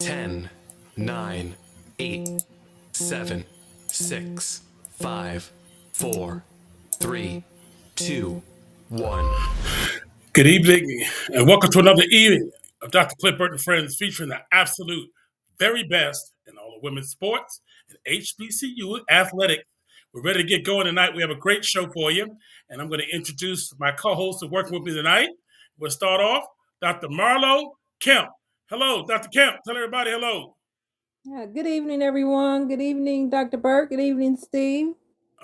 10, 9, 8, 7, 6, 5, 4, 3, 2, 1. Good evening, and welcome to another evening of Dr. Cliff Burt and Friends featuring the absolute very best in all of women's sports and HBCU athletics. We're ready to get going tonight. We have a great show for you, and I'm going to introduce my co-host who's working with me tonight. We'll start off, Dr. Marlo Kemp. Hello, Dr. Kemp. Tell everybody hello. Yeah, good evening, everyone. Good evening, Dr. Burt. Good evening, Steve.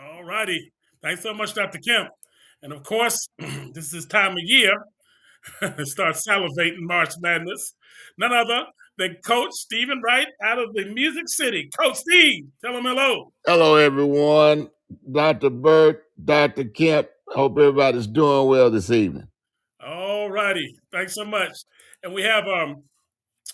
All righty. Thanks so much, Dr. Kemp. And of course, this is time of year. Start salivating March Madness. None other than Coach Stephen Wright out of the Music City. Coach Steve, tell him hello. Hello, everyone. Dr. Burt, Dr. Kemp. Hope everybody's doing well this evening. All righty. Thanks so much. And we have um,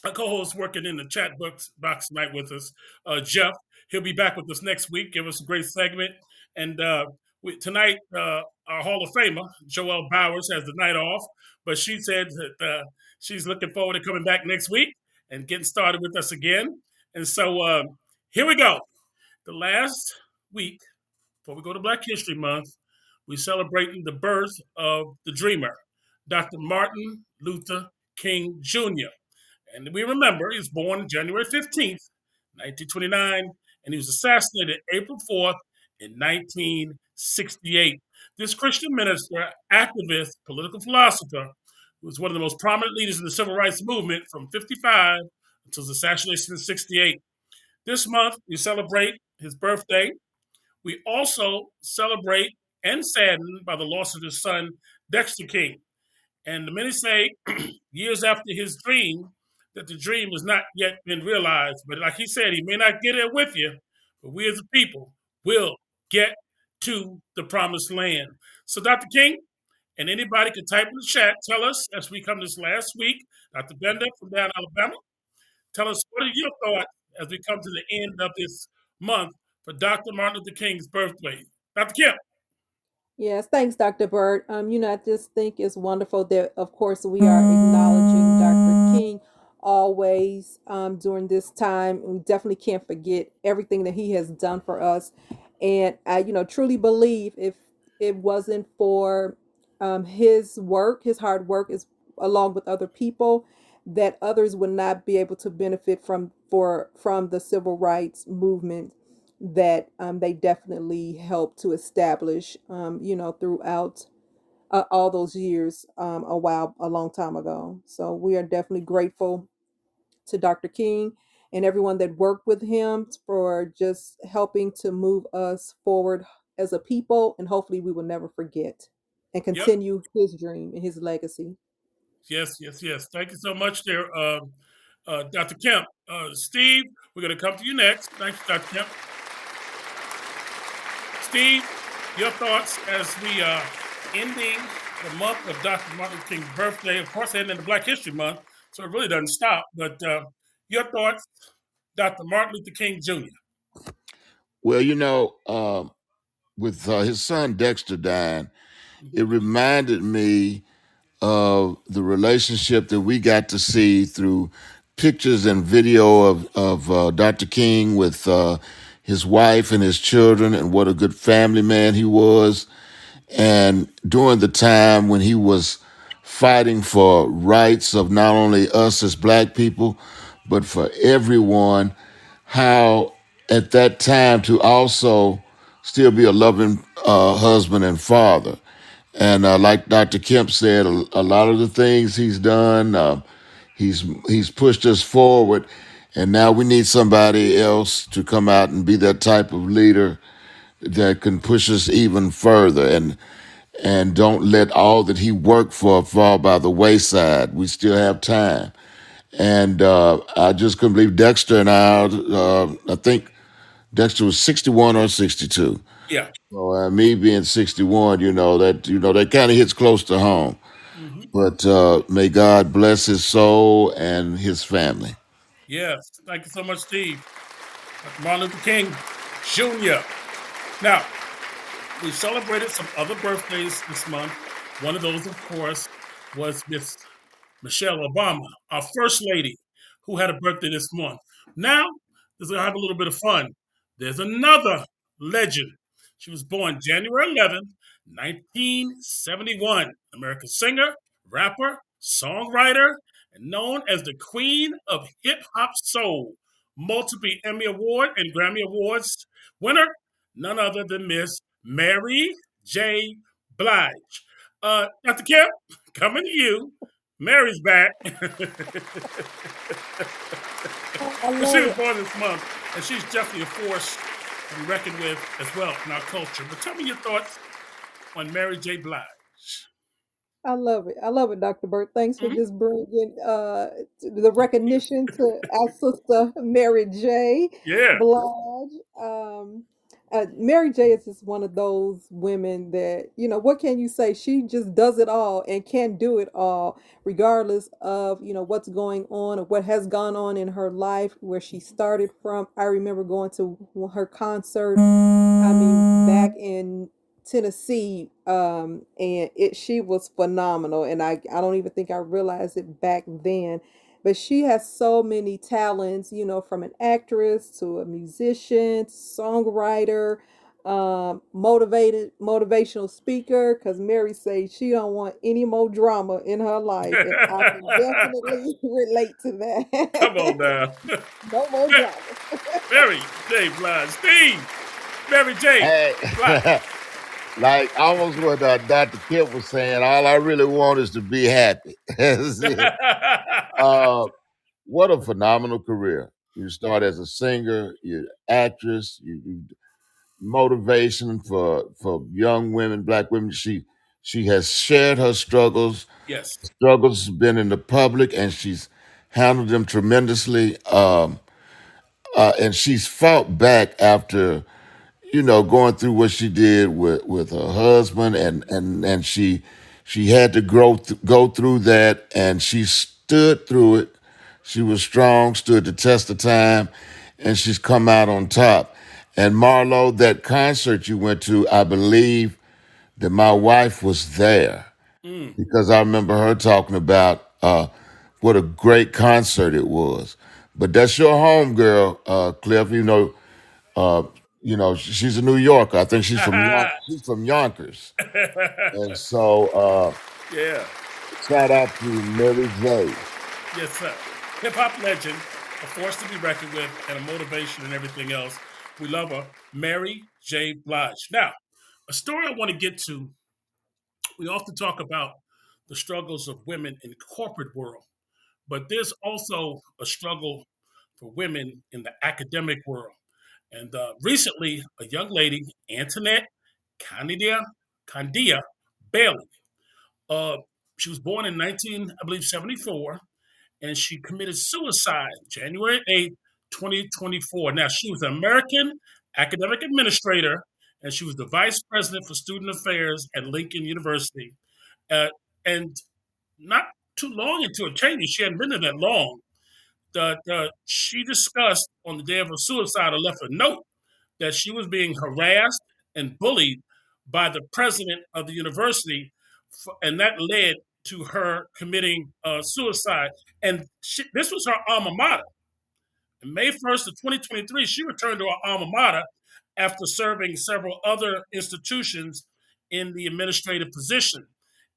a co-host working in the chat box, box tonight with us, uh, Jeff. He'll be back with us next week. Give us a great segment. And uh, we, tonight, uh, our Hall of Famer, Joelle Bowers, has the night off, but she said that uh, she's looking forward to coming back next week and getting started with us again. And so uh, here we go. The last week, before we go to Black History Month, we're celebrating the birth of the dreamer, Dr. Martin Luther King Jr. And we remember he was born January 15th, 1929, and he was assassinated April 4th in 1968. This Christian minister, activist, political philosopher, was one of the most prominent leaders in the civil rights movement from 55 until his assassination in 68. This month, we celebrate his birthday. We also celebrate and sadden by the loss of his son, Dexter King. And many say years after his dream that the dream has not yet been realized. But like he said, he may not get it with you, but we as a people will get to the promised land. So, Dr. King, and anybody can type in the chat, tell us as we come this last week, Dr. Bender from down Alabama, tell us what are your thoughts as we come to the end of this month for Dr. Martin Luther King's birthday. Dr. Kemp. Yes, thanks, Dr. Burt. Um, you know, I just think it's wonderful that, of course, we are acknowledging Dr. King always um, during this time. We definitely can't forget everything that he has done for us. And I, you know, truly believe if it wasn't for um, his work, his hard work, is along with other people, that others would not be able to benefit from for from the civil rights movement that um, they definitely helped to establish, um, you know, throughout uh, all those years um, a while, a long time ago. So we are definitely grateful to Dr. King and everyone that worked with him for just helping to move us forward as a people. And hopefully we will never forget and Yep. continue his dream and his legacy. Yes, yes, yes. Thank you so much there, uh, uh, Dr. Kemp. Uh, Steve, we're going to come to you next. Thanks, Dr. Kemp. Steve, your thoughts as we are ending the month of Dr. Martin King's birthday, of course, ending the Black History Month, so it really doesn't stop. But uh, your thoughts, Dr. Martin Luther King Jr. Well, you know, um, with uh, his son Dexter dying, it reminded me of the relationship that we got to see through pictures and video of, of uh, Dr. King with uh, his wife and his children, and what a good family man he was. And during the time when he was fighting for rights of not only us as black people, but for everyone, how at that time to also still be a loving uh, husband and father. And uh, like Dr. Kemp said, a, a lot of the things he's done, uh, he's he's pushed us forward, and now we need somebody else to come out and be that type of leader that can push us even further. And and don't let all that he worked for fall by the wayside. We still have time. And uh, I just couldn't believe Dexter and I. Uh, I think Dexter was sixty-one or sixty-two. Yeah. So uh, me being sixty-one, you know that you know that kind of hits close to home. hmm But uh, may God bless his soul and his family. Yes. Thank you so much, Steve. Martin Luther King Jr. Now, we celebrated some other birthdays this month. One of those, of course, was Miss Michelle Obama, our First Lady. who had a birthday this month. Now, let's have a little bit of fun. There's another legend. She was born January 11th, 1971. American singer, rapper, songwriter, and known as the Queen of Hip Hop Soul. Multiple Emmy Award and Grammy Awards winner, none other than Miss Mary J. Blige. Uh, Dr. Kemp, coming to you. Mary's back. She was born this month, and she's definitely a force to be reckoned with as well in our culture. But tell me your thoughts on Mary J. Blige. I love it. I love it, Dr. Burt. Thanks for Mhm. just bringing uh, the recognition to our sister Mary J. Yeah. Blige. Um, uh, Mary J. is just one of those women that, you know, what can you say? She just does it all and can do it all, regardless of, you know, what's going on or what has gone on in her life, where she started from. I remember going to her concert, I mean, back in Tennessee, um, and it she was phenomenal, and I I don't even think I realized it back then. But she has so many talents, you know, from an actress to a musician, songwriter, um, motivated motivational speaker. Because Mary says she don't want any more drama in her life, and I can definitely relate to that. Come on now. no more drama. Mary J. Blige. Steve. Mary J. Hey, Blige. Like almost what uh, Dr. Kemp was saying, all I really want is to be happy. Uh, what a phenomenal career. You start as a singer, you're actress, you, you motivation for for young women, black women. She she has shared her struggles. yes. Struggles have been in the public, and she's handled them tremendously. Um, uh, and she's fought back after you know going through what she did with with her husband, and and and she she had to grow th- go through that, and she stood through it. She was strong, stood the test of time, and she's come out on top. And Marlo, that concert you went to, I believe that my wife was there Mm. because I remember her talking about uh, what a great concert it was. But that's your home girl, uh, Cliff. You know, uh, you know she's a New Yorker. I think she's from Yon- she's from Yonkers, and so uh, yeah. shout out to Mary J. Yes, sir. Hip hop legend, a force to be reckoned with, and a motivation and everything else. We love her, Mary J. Blige. Now, a story I want to get to. We often talk about the struggles of women in corporate world, but there's also a struggle for women in the academic world. And uh, recently, a young lady, Antoinette Candia, Candia Bailey, uh, she was born in 19, I believe, 74 and she committed suicide January 8, 2024. Now, she was an American academic administrator, and she was the vice president for student affairs at Lincoln University. Uh, and not too long into her tenure, she hadn't been there that long, that she discussed on the day of her suicide or left a note that she was being harassed and bullied by the president of the university, and that led to her committing uh, suicide. And she, this was her alma mater. On May 1st of 2023, she returned to her alma mater after serving several other institutions in the administrative position.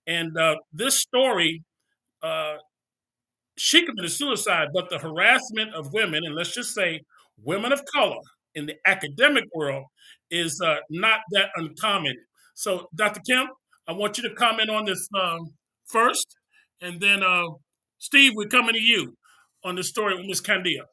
And uh, this story, uh, she committed suicide, but the harassment of women, and let's just say women of color in the academic world, is uh, not that uncommon. So, Dr. Kemp, I want you to comment on this um, first, and then uh, Steve, we're coming to you on the story with Miss Candia.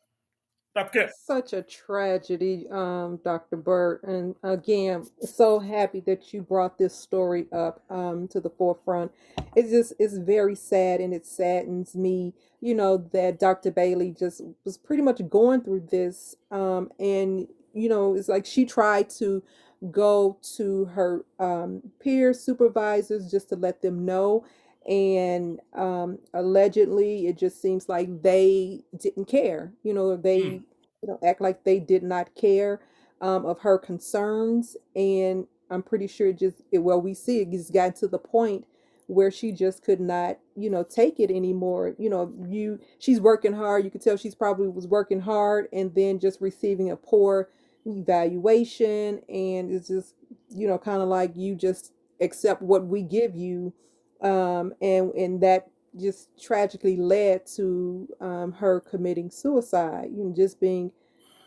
Dr. Such a tragedy, um, Dr. Burt. And again, so happy that you brought this story up um, to the forefront. It's just, it's very sad and it saddens me, you know, that Dr. Bailey just was pretty much going through this. Um, and, you know, it's like she tried to go to her um, peer supervisors just to let them know. And um, allegedly, it just seems like they didn't care. You know, they Mm, you know, act like they did not care um, of her concerns. And I'm pretty sure it just, it, well, we see it just got to the point where she just could not, you know, take it anymore. You know, you she's working hard. You could tell she's probably was working hard and then just receiving a poor evaluation and it's just, you know, kind of like you just accept what we give you. Um, and and that just tragically led to um, her committing suicide. You know, just being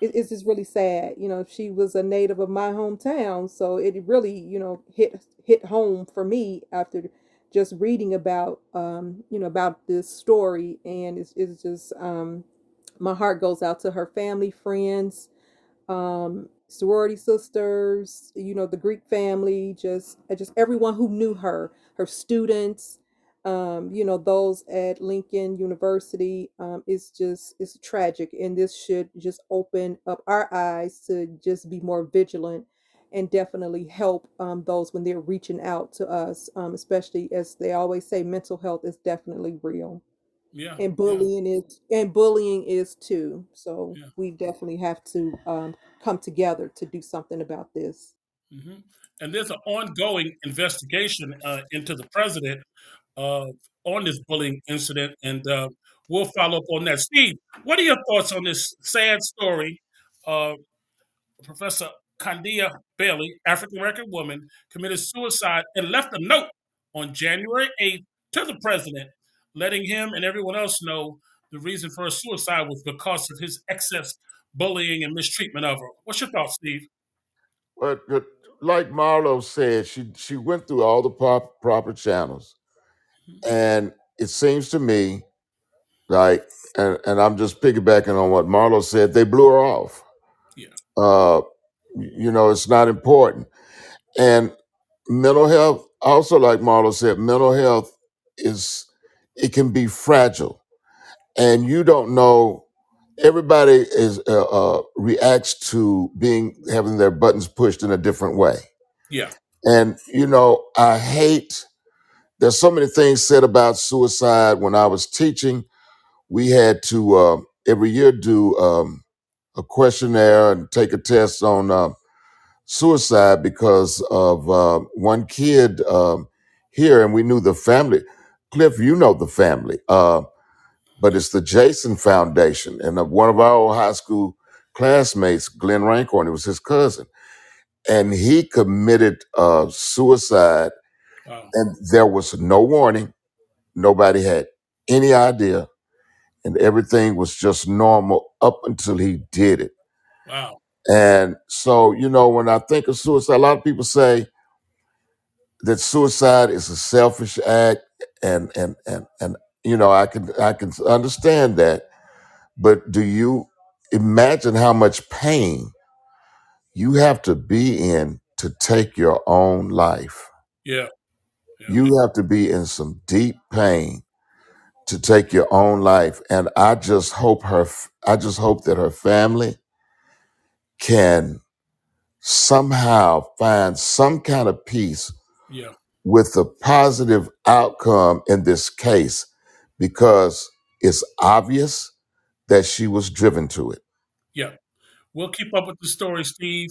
it, it's just really sad. You know, she was a native of my hometown, so it really, you know, hit hit home for me after just reading about, um, you know, about this story, and it's it's just um, my heart goes out to her family, friends, um, sorority sisters, you know, the Greek family, just just everyone who knew her, her students, um, you know, those at Lincoln University. Um, it's just it's tragic, and this should just open up our eyes to just be more vigilant and definitely help um, those when they're reaching out to us, um, especially as they always say, mental health is definitely real Yeah, and yeah, bullying is and bullying is too so yeah. we definitely have to um, come together to do something about this hmm And there's an ongoing investigation uh, into the president uh, on this bullying incident, and uh, we'll follow up on that. Steve, what are your thoughts on this sad story? Uh, Professor Candia Bailey, African American woman, committed suicide and left a note on January 8th to the president, letting him and everyone else know the reason for her suicide was because of his excess bullying and mistreatment of her. What's your thoughts, Steve? But, but like Marlo said, she she went through all the prop, proper channels, and it seems to me like, and, and I'm just piggybacking on what Marlo said. They blew her off. Yeah, Uh, you know, it's not important. And mental health, also like Marlo said, mental health is it can be fragile, and you don't know. Everybody is uh, uh, reacts to being having their buttons pushed in a different way. yeah, And you know, I hate there's so many things said about suicide. When I was teaching, we had to uh, every year do um, a questionnaire and take a test on uh, suicide because of uh, one kid um, here, and we knew the family. Cliff, you know the family, uh, but it's the Jason Foundation, and one of our old high school classmates, Glenn Rancorn, it was his cousin, and he committed uh, suicide wow, and there was no warning. Nobody had any idea, and everything was just normal up until he did it. wow, And so, you know, when I think of suicide, a lot of people say that suicide is a selfish act, and and and and you know, I can I can understand that, but do you imagine how much pain you have to be in to take your own life? yeah, yeah, You have to be in some deep pain to take your own life and i just hope her i just hope that her family can somehow find some kind of peace yeah, with the positive outcome in this case because it's obvious that she was driven to it yeah. We'll keep up with the story, Steve.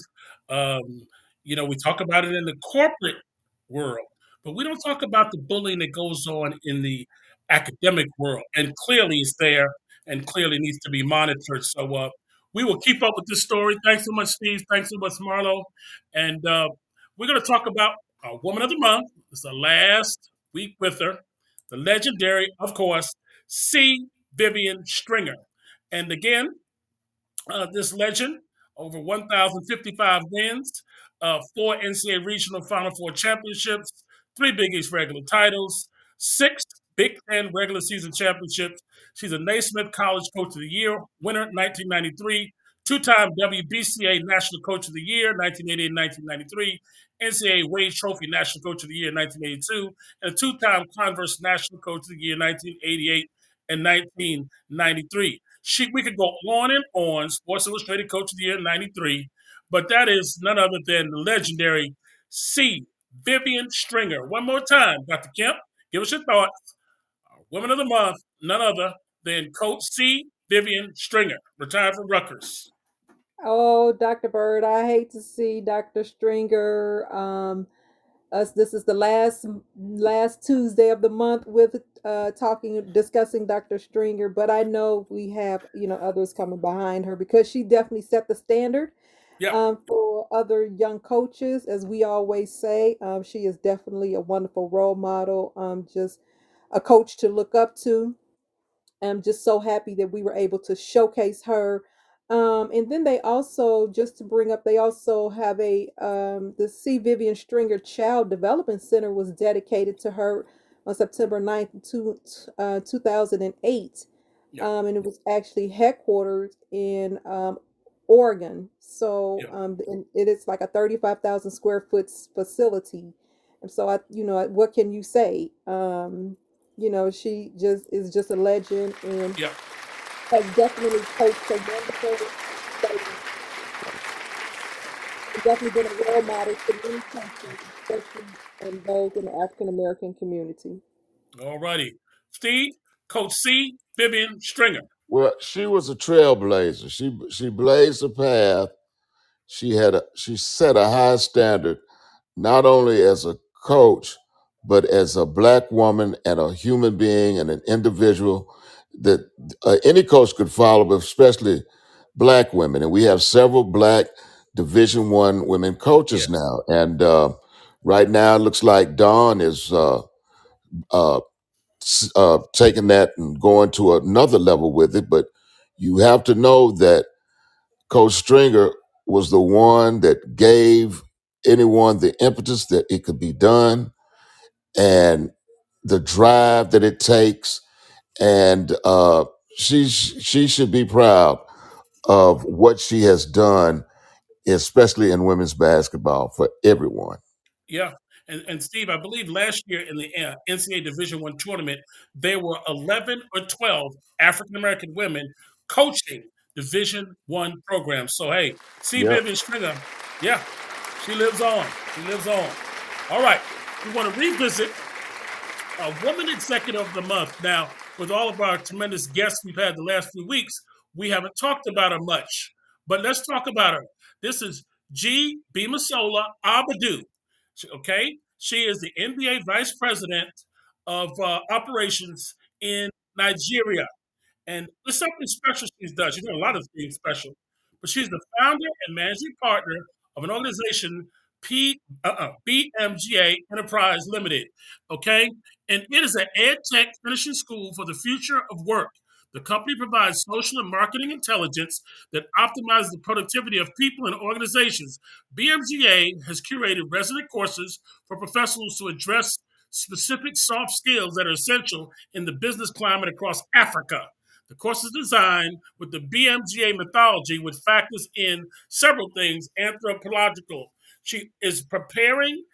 Um, you know, we talk about it in the corporate world, but we don't talk about the bullying that goes on in the academic world. And clearly it's there and clearly needs to be monitored. So uh, we will keep up with this story. Thanks so much, Steve. Thanks so much, Marlo. And uh, we're going to talk about our Woman of the Month. It's the last week with her, the legendary, of course, C. Vivian Stringer. And again, uh, this legend, over 1,055 wins, uh, four NCAA Regional Final Four championships, three Big East regular titles, six Big Ten regular season championships. She's a Naismith College Coach of the Year winner, 1993, two-time WBCA National Coach of the Year, 1988 and 1993, NCAA Wade Trophy National Coach of the Year, 1982, and a two-time Converse National Coach of the Year, 1988 and 1993. She, we could go on and on. Sports Illustrated Coach of the Year '93, but that is none other than the legendary C. Vivian Stringer. One more time, Dr. Kemp, give us your thoughts. Our Woman of the Month, none other than Coach C. Vivian Stringer, retired from Rutgers. Oh dr burt i hate to see dr stringer um, us. This is the last last Tuesday of the month with uh, talking, discussing Dr. Stringer. But I know we have you know others coming behind her because she definitely set the standard Yeah, um, for other young coaches. As we always say, um, she is definitely a wonderful role model. Um, just a coach to look up to. I'm just so happy that we were able to showcase her. Um, and then they also, just to bring up, they also have a um, the C. Vivian Stringer Child Development Center was dedicated to her on September 9th, two, uh, 2008. yeah, Um, and it was actually headquartered in um, Oregon. So yeah, um, it is like a 35,000 square foot facility. And so I, you know, what can you say? Um, you know, she just is just a legend and yeah. Has definitely coached a wonderful lady. She's definitely been a role model to many countries, especially in those in the African American community. All righty. Steve, Coach C, Vivian Stringer. Well, she was a trailblazer. She she blazed a path. She had a she set a high standard, not only as a coach, but as a black woman and a human being and an individual that uh, any coach could follow, but especially black women. And we have several black Division One women coaches Yes. now. And uh, right now, it looks like Dawn is uh, uh, s- uh, taking that and going to another level with it. But you have to know that Coach Stringer was the one that gave anyone the impetus that it could be done and the drive that it takes. And uh, she she should be proud of what she has done, especially in women's basketball for everyone. Yeah. And, and Steve, I believe last year in the uh, NCAA Division One tournament, there were 11 or 12 African American women coaching Division One programs. So, hey, C. Yep. Vivian Stringer, yeah, she lives on. She lives on. All right. We want to revisit a Woman Executive of the Month. Now, with all of our tremendous guests we've had the last few weeks, we haven't talked about her much. But let's talk about her. This is G. Bimasola Abadu. Okay? She is the NBA Vice President of uh, Operations in Nigeria. And there's something special she's done. She's done a lot of things special. But she's the founder and managing partner of an organization, P, uh-uh, BMGA Enterprise Limited. Okay? And it is an ed tech finishing school for the future of work. The company provides social and marketing intelligence that optimizes the productivity of people and organizations. BMGA has curated resident courses for professionals to address specific soft skills that are essential in the business climate across Africa. The course is designed with the BMGA mythology, which factors in several things anthropological. She is preparing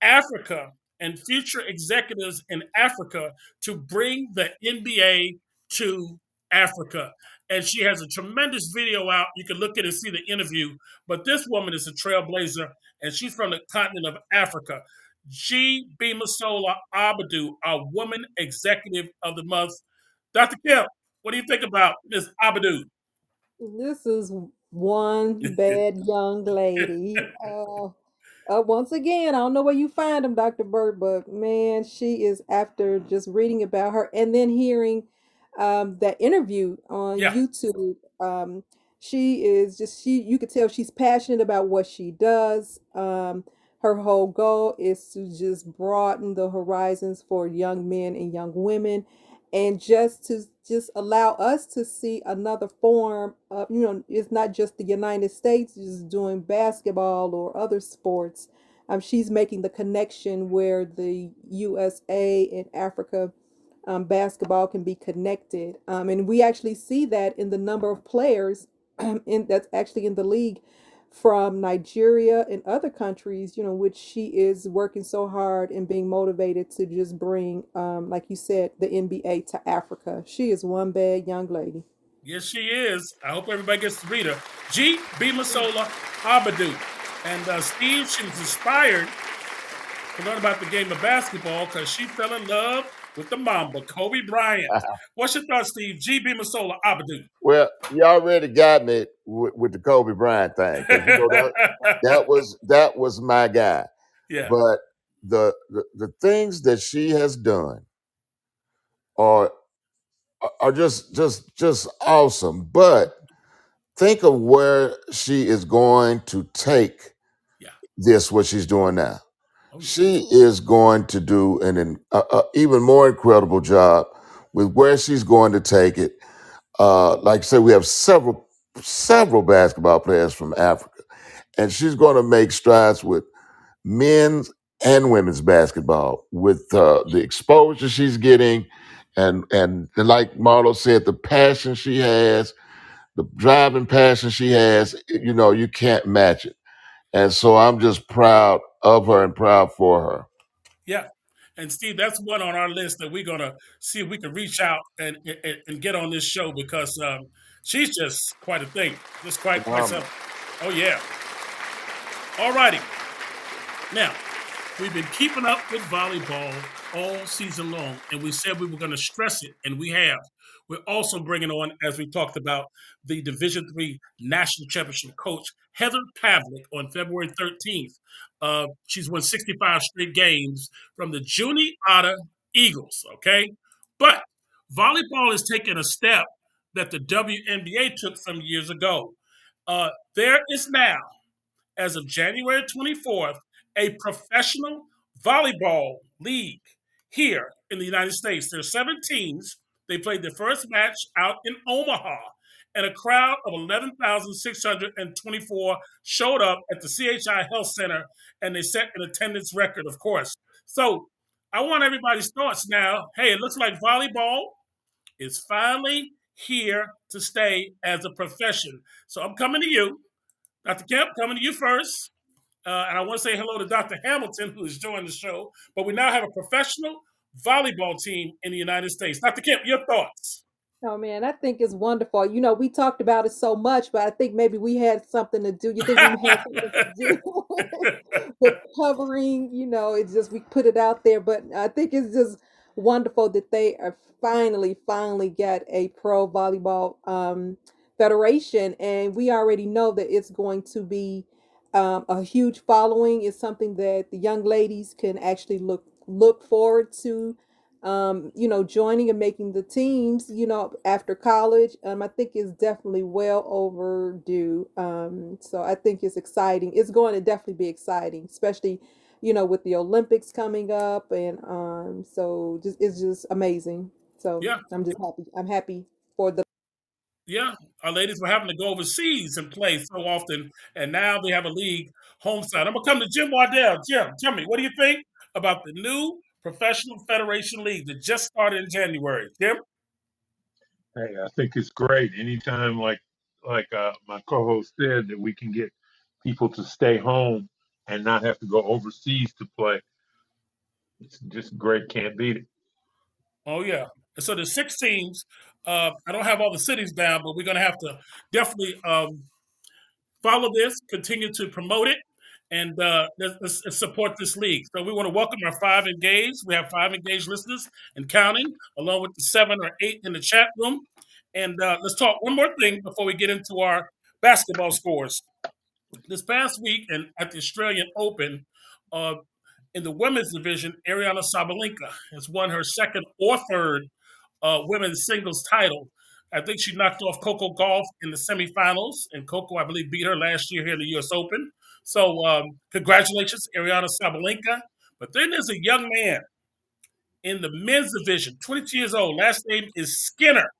Africa and future executives in Africa to bring the NBA to Africa. And she has a tremendous video out. You can look at it and see the interview. But this woman is a trailblazer, and she's from the continent of Africa. G. Bimasola Abadu, our Woman Executive of the Month. Dr. Kemp, what do you think about Miss Abudu? This is one bad young lady. Uh, uh, once again, I don't know where you find them, Dr. Burt, but man, she is after just reading about her and then hearing um, that interview on Yeah. YouTube. Um, she is just she. You could tell she's passionate about what she does. Um, her whole goal is to just broaden the horizons for young men and young women and just to just allow us to see another form of you know it's not just the united states just doing basketball or other sports. Um, she's making the connection where the usa and africa um, basketball can be connected. Um, and we actually see that in the number of players in that's actually in the league from Nigeria and other countries, you know, which she is working so hard and being motivated to just bring, um, like you said, the NBA to Africa. She is one bad young lady. Yes, she is. I hope everybody gets to read her. G. Bimasola Abadu. And uh, Steve, she was inspired to learn about the game of basketball because she fell in love with the Mamba, Kobe Bryant. Uh-huh. What's your thoughts, Steve? G. Bimasola Abadu. Well, you already got me with, with the Kobe Bryant thing. you know, that, that was that was my guy. yeah. But the, the the things that she has done are are just just just awesome. But think of where she is going to take Yeah. this. What she's doing now. Oh. She is going to do an, an even more incredible job with where she's going to take it. Uh, like I said, we have several several basketball players from Africa, and she's going to make strides with men's and women's basketball with uh, the exposure she's getting, and and like Marlo said, the passion she has, the driving passion she has. You know, you can't match it, and so I'm just proud of her and proud for her. Yeah. And Steve, that's one on our list that we're gonna see if we can reach out and and, and get on this show because um, she's just quite a thing, just quite quite Um, something. Oh yeah. All righty. Now, we've been keeping up with volleyball all season long, and we said we were going to stress it, and we have. We're also bringing on, as we talked about, the Division Three National Championship coach Heather Pavlik on February 13th. Uh, she's won 65 straight games from the Juniata Eagles. Okay, but volleyball is taking a step that the WNBA took some years ago. Uh, there is now as of January 24th, a professional volleyball league here in the United States. There are seven teams. They played their first match out in Omaha, and a crowd of 11,624 showed up at the CHI Health Center, and they set an attendance record, of course. So I want everybody's thoughts now. Hey, it looks like volleyball is finally here to stay as a profession. So I'm coming to you. Dr. Kemp, coming to you first. Uh, and I want to say hello to Dr. Hamilton, who is joining the show. But we now have a professional volleyball team in the United States. Dr. Kemp, your thoughts? Oh man, I think it's wonderful. You know, we talked about it so much, but I think maybe we had something to do. You think we had something to do with covering, you know, it's just we put it out there, but I think it's just wonderful that they are finally, finally get a pro volleyball um federation. And we already know that it's going to be um, a huge following. It's something that the young ladies can actually look look forward to um, you know, joining and making the teams, you know, after college, um, I think is definitely well overdue. Um, so I think it's exciting. It's going to definitely be exciting, especially, you know, with the Olympics coming up, and um, so just it's just amazing. So yeah, I'm just happy. I'm happy for the yeah. Our ladies were having to go overseas and play so often, and now they have a league home side. I'm gonna come to Jim Waddell. Jim, tell me, what do you think about the new Professional Federation League that just started in January. Jim? Hey, I think it's great. Anytime, like like uh, my co-host said, that we can get people to stay home and not have to go overseas to play. It's just great. Can't beat it. Oh yeah. So there's six teams. Uh, I don't have all the cities down, but we're going to have to definitely um, follow this, continue to promote it, and uh, let's, support this league. So we want to welcome our five engaged. We have five engaged listeners and counting, along with the seven or eight in the chat room. And uh, let's talk one more thing before we get into our basketball scores. This past week, and at the Australian Open, uh, in the women's division, Aryna Sabalenka has won her second or third uh, women's singles title. I think she knocked off Coco Gauff in the semifinals, and Coco, I believe, beat her last year here in the U.S. Open. So, um, congratulations, Aryna Sabalenka. But then there's a young man in the men's division, 22 years old. Last name is Sinner.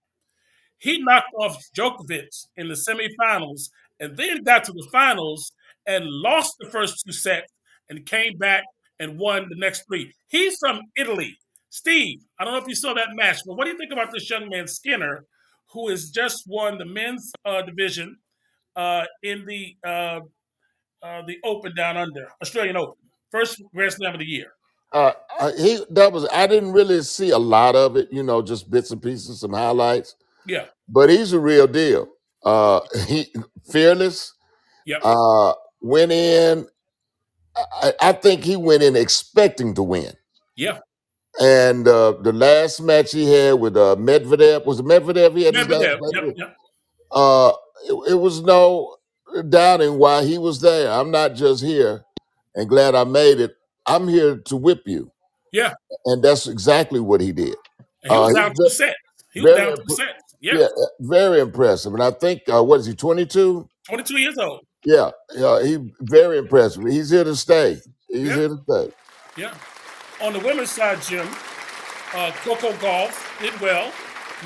He knocked off Djokovic in the semifinals, and then got to the finals and lost the first two sets, and came back and won the next three. He's from Italy. Steve, I don't know if you saw that match, but what do you think about this young man Sinner, who has just won the men's uh, division uh, in the uh, uh, the Open Down Under, Australian Open, first Grand Slam of the year? Uh, uh, he that was I didn't really see a lot of it, you know, just bits and pieces, some highlights. Yeah. But he's a real deal. Uh, he fearless. Yep. Uh, went in. I, I think he went in expecting to win. Yeah. And uh, the last match he had with uh, Medvedev was it Medvedev? He had his last Medvedev. match Yep. with? Yep. Uh, it, it was no doubting why he was there. I'm not just here and glad I made it. I'm here to whip you. Yeah. And that's exactly what he did. And he was Uh, down he's to the set. He was very, down to the impre- set. Yeah. yeah, uh, very impressive. And I think, uh, what is he, 22? 22 years old. Yeah, yeah, he very impressive. He's here to stay. He's Yeah. here to stay. Yeah. On the women's side, Jim, uh, Coco Gauff did well,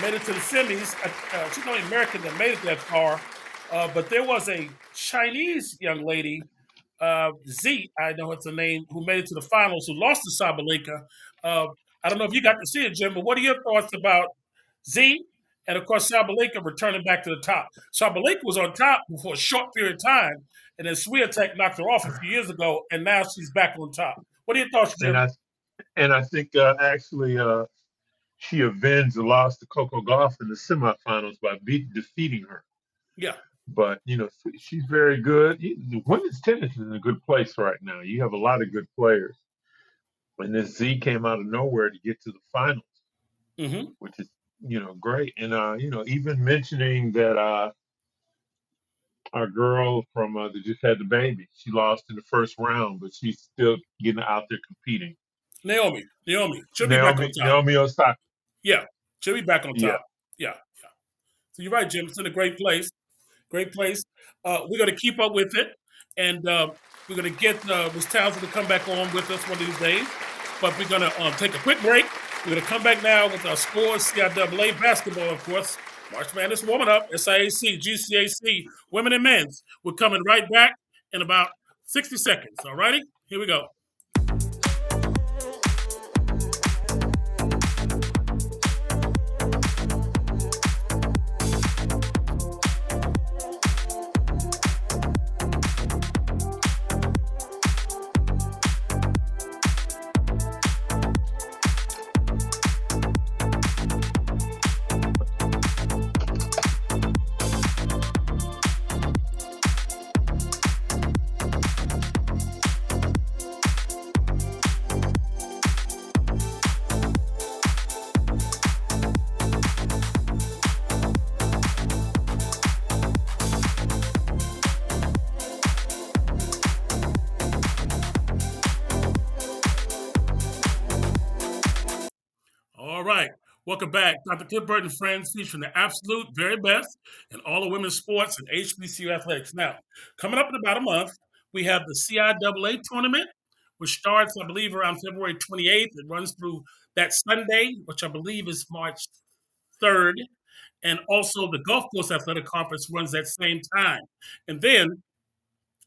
made it to the semis. Uh, uh, she's the only American that made it that far. Uh, but there was a Chinese young lady, uh, Z, I know it's her name, who made it to the finals, who lost to Sabalenka. Uh, I don't know if you got to see it, Jim, but what are your thoughts about Z? And of course, Sabalenka returning back to the top. Sabalenka was on top for a short period of time, and then Swiatek knocked her off a few years ago, and now she's back on top. What are your thoughts, Jim? And I and I think uh, actually uh, she avenged the loss to Coco Gauff in the semifinals by beat, defeating her. Yeah. But you know she's very good. Women's tennis is in a good place right now. You have a lot of good players, and this Z came out of nowhere to get to the finals, hmm which is you know great. And uh, you know even mentioning that uh, our girl from uh, that just had the baby, she lost in the first round, but she's still getting out there competing. Naomi, Naomi, she'll be back on top. Naomi Osaka. Yeah, she'll be back on Yeah. top. Yeah, yeah. So you're right, Jim. It's in a great place. Great place. Uh, we're going to keep up with it, and uh, we're going to get uh, Ms. Townsend to come back on with us one of these days. But we're going to um, take a quick break. We're going to come back now with our scores, CIAA basketball, of course. March Madness warming up, SIAC, GCAC, women and men's. We're coming right back in about 60 seconds. All righty? Here we go. Welcome back. Dr. Cliff Burt and friends featuring the absolute very best in all of women's sports and HBCU athletics. Now, coming up in about a month, we have the CIAA tournament, which starts, I believe, around February 28th. It runs through that Sunday, which I believe is March 3rd. And also the Gulf Coast Athletic Conference runs that same time. And then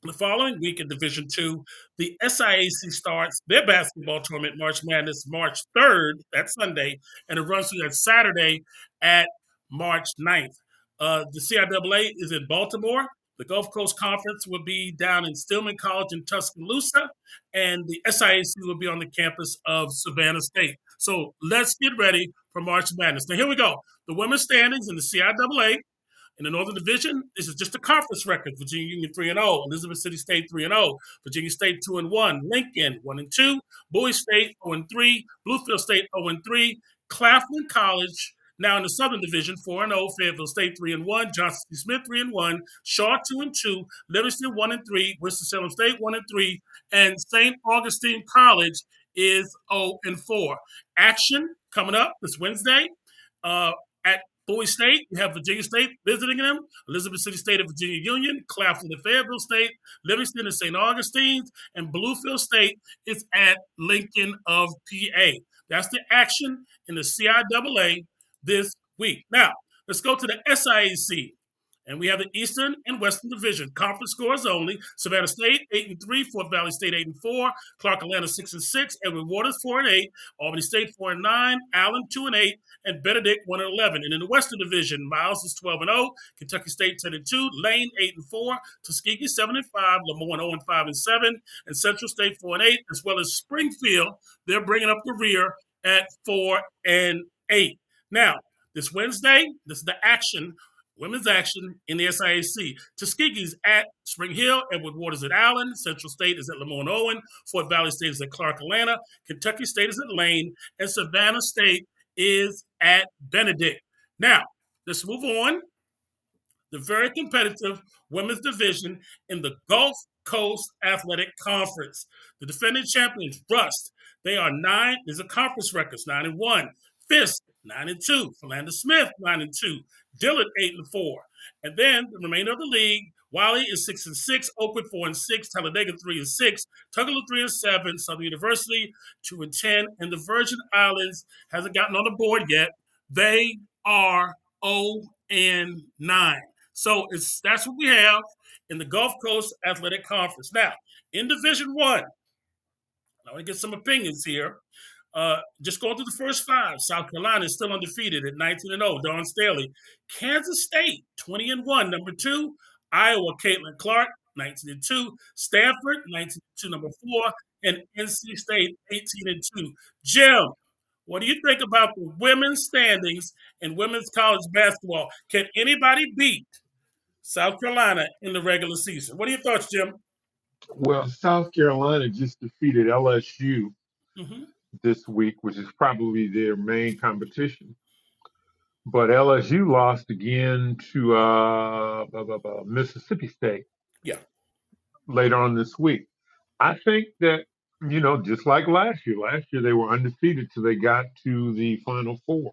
the following week in Division Two, the SIAC starts their basketball tournament, March Madness, March 3rd, that Sunday, and it runs through that Saturday at March 9th. Uh, the CIAA is in Baltimore. The Gulf Coast Conference will be down in Stillman College in Tuscaloosa, and the SIAC will be on the campus of Savannah State. So let's get ready for March Madness. Now, here we go. The women's standings in the CIAA. In the Northern Division, this is just a conference record. Virginia Union 3 and 0, Elizabeth City State 3 and 0, Virginia State 2 and 1, Lincoln 1 and 2, Bowie State 0 and 3, Bluefield State 0 and 3, Claflin College now in the Southern Division 4 and 0, Fayetteville State 3 and 1, Johnson C. Smith 3 and 1, Shaw 2 and 2, Livingston 1 and 3, Winston-Salem State 1 and 3, and St. Augustine College is 0 and 4. Action coming up this Wednesday uh, Bowie State, we have Virginia State visiting them, Elizabeth City State of Virginia Union, Claflin and Fayetteville State, Livingston and St. Augustine's, and Bluefield State is at Lincoln of PA. That's the action in the CIAA this week. Now, let's go to the SIAC. And we have the Eastern and Western Division. Conference scores only. Savannah State eight and three, Fort Valley State eight and four, Clark Atlanta six and six, Edward Waters four and eight, Albany State four and nine, Allen two and eight, and Benedict one and eleven. And in the Western Division, Miles is twelve and zero, Kentucky State ten and two, Lane eight and four, Tuskegee seven and five, Lemoyne zero and five and seven, and Central State four and eight, as well as Spring Hill. They're bringing up the rear at four and eight. Now, this Wednesday, this is the action women's action in the SIAC. Tuskegee's at Spring Hill, Edward Waters at Allen, Central State is at Lemoyne Owen, Fort Valley State is at Clark Atlanta, Kentucky State is at Lane, and Savannah State is at Benedict. Now, let's move on. The very competitive women's division in the Gulf Coast Athletic Conference. The defending champions, Rust, they are nine. There's a conference records nine and one. Fisk nine and two. Philander Smith nine and two. Dillard eight and four. And then the remainder of the league, Wiley is six and six, Oakwood four and six, Talladega three and six, Tougaloo three and seven, Southern University two and ten, and the Virgin Islands hasn't gotten on the board yet. They are 0 and 9. So it's that's what we have in the Gulf Coast Athletic Conference. Now, in Division One, I want to get some opinions here. Uh, just going through the first five. South Carolina is still undefeated at 19 and 0. Dawn Staley. Kansas State 20 and 1. Number two. Iowa Caitlin Clark 19 and 2. Stanford 19 and 2. Number four. And NC State 18 and 2. Jim, what do you think about the women's standings in women's college basketball? Can anybody beat South Carolina in the regular season? What are your thoughts, Jim? Well, South Carolina just defeated LSU hmm this week, which is probably their main competition. But LSU lost again to uh, blah, blah, blah, Mississippi State Yeah. later on this week. I think that, you know, just like last year, last year they were undefeated till they got to the Final Four.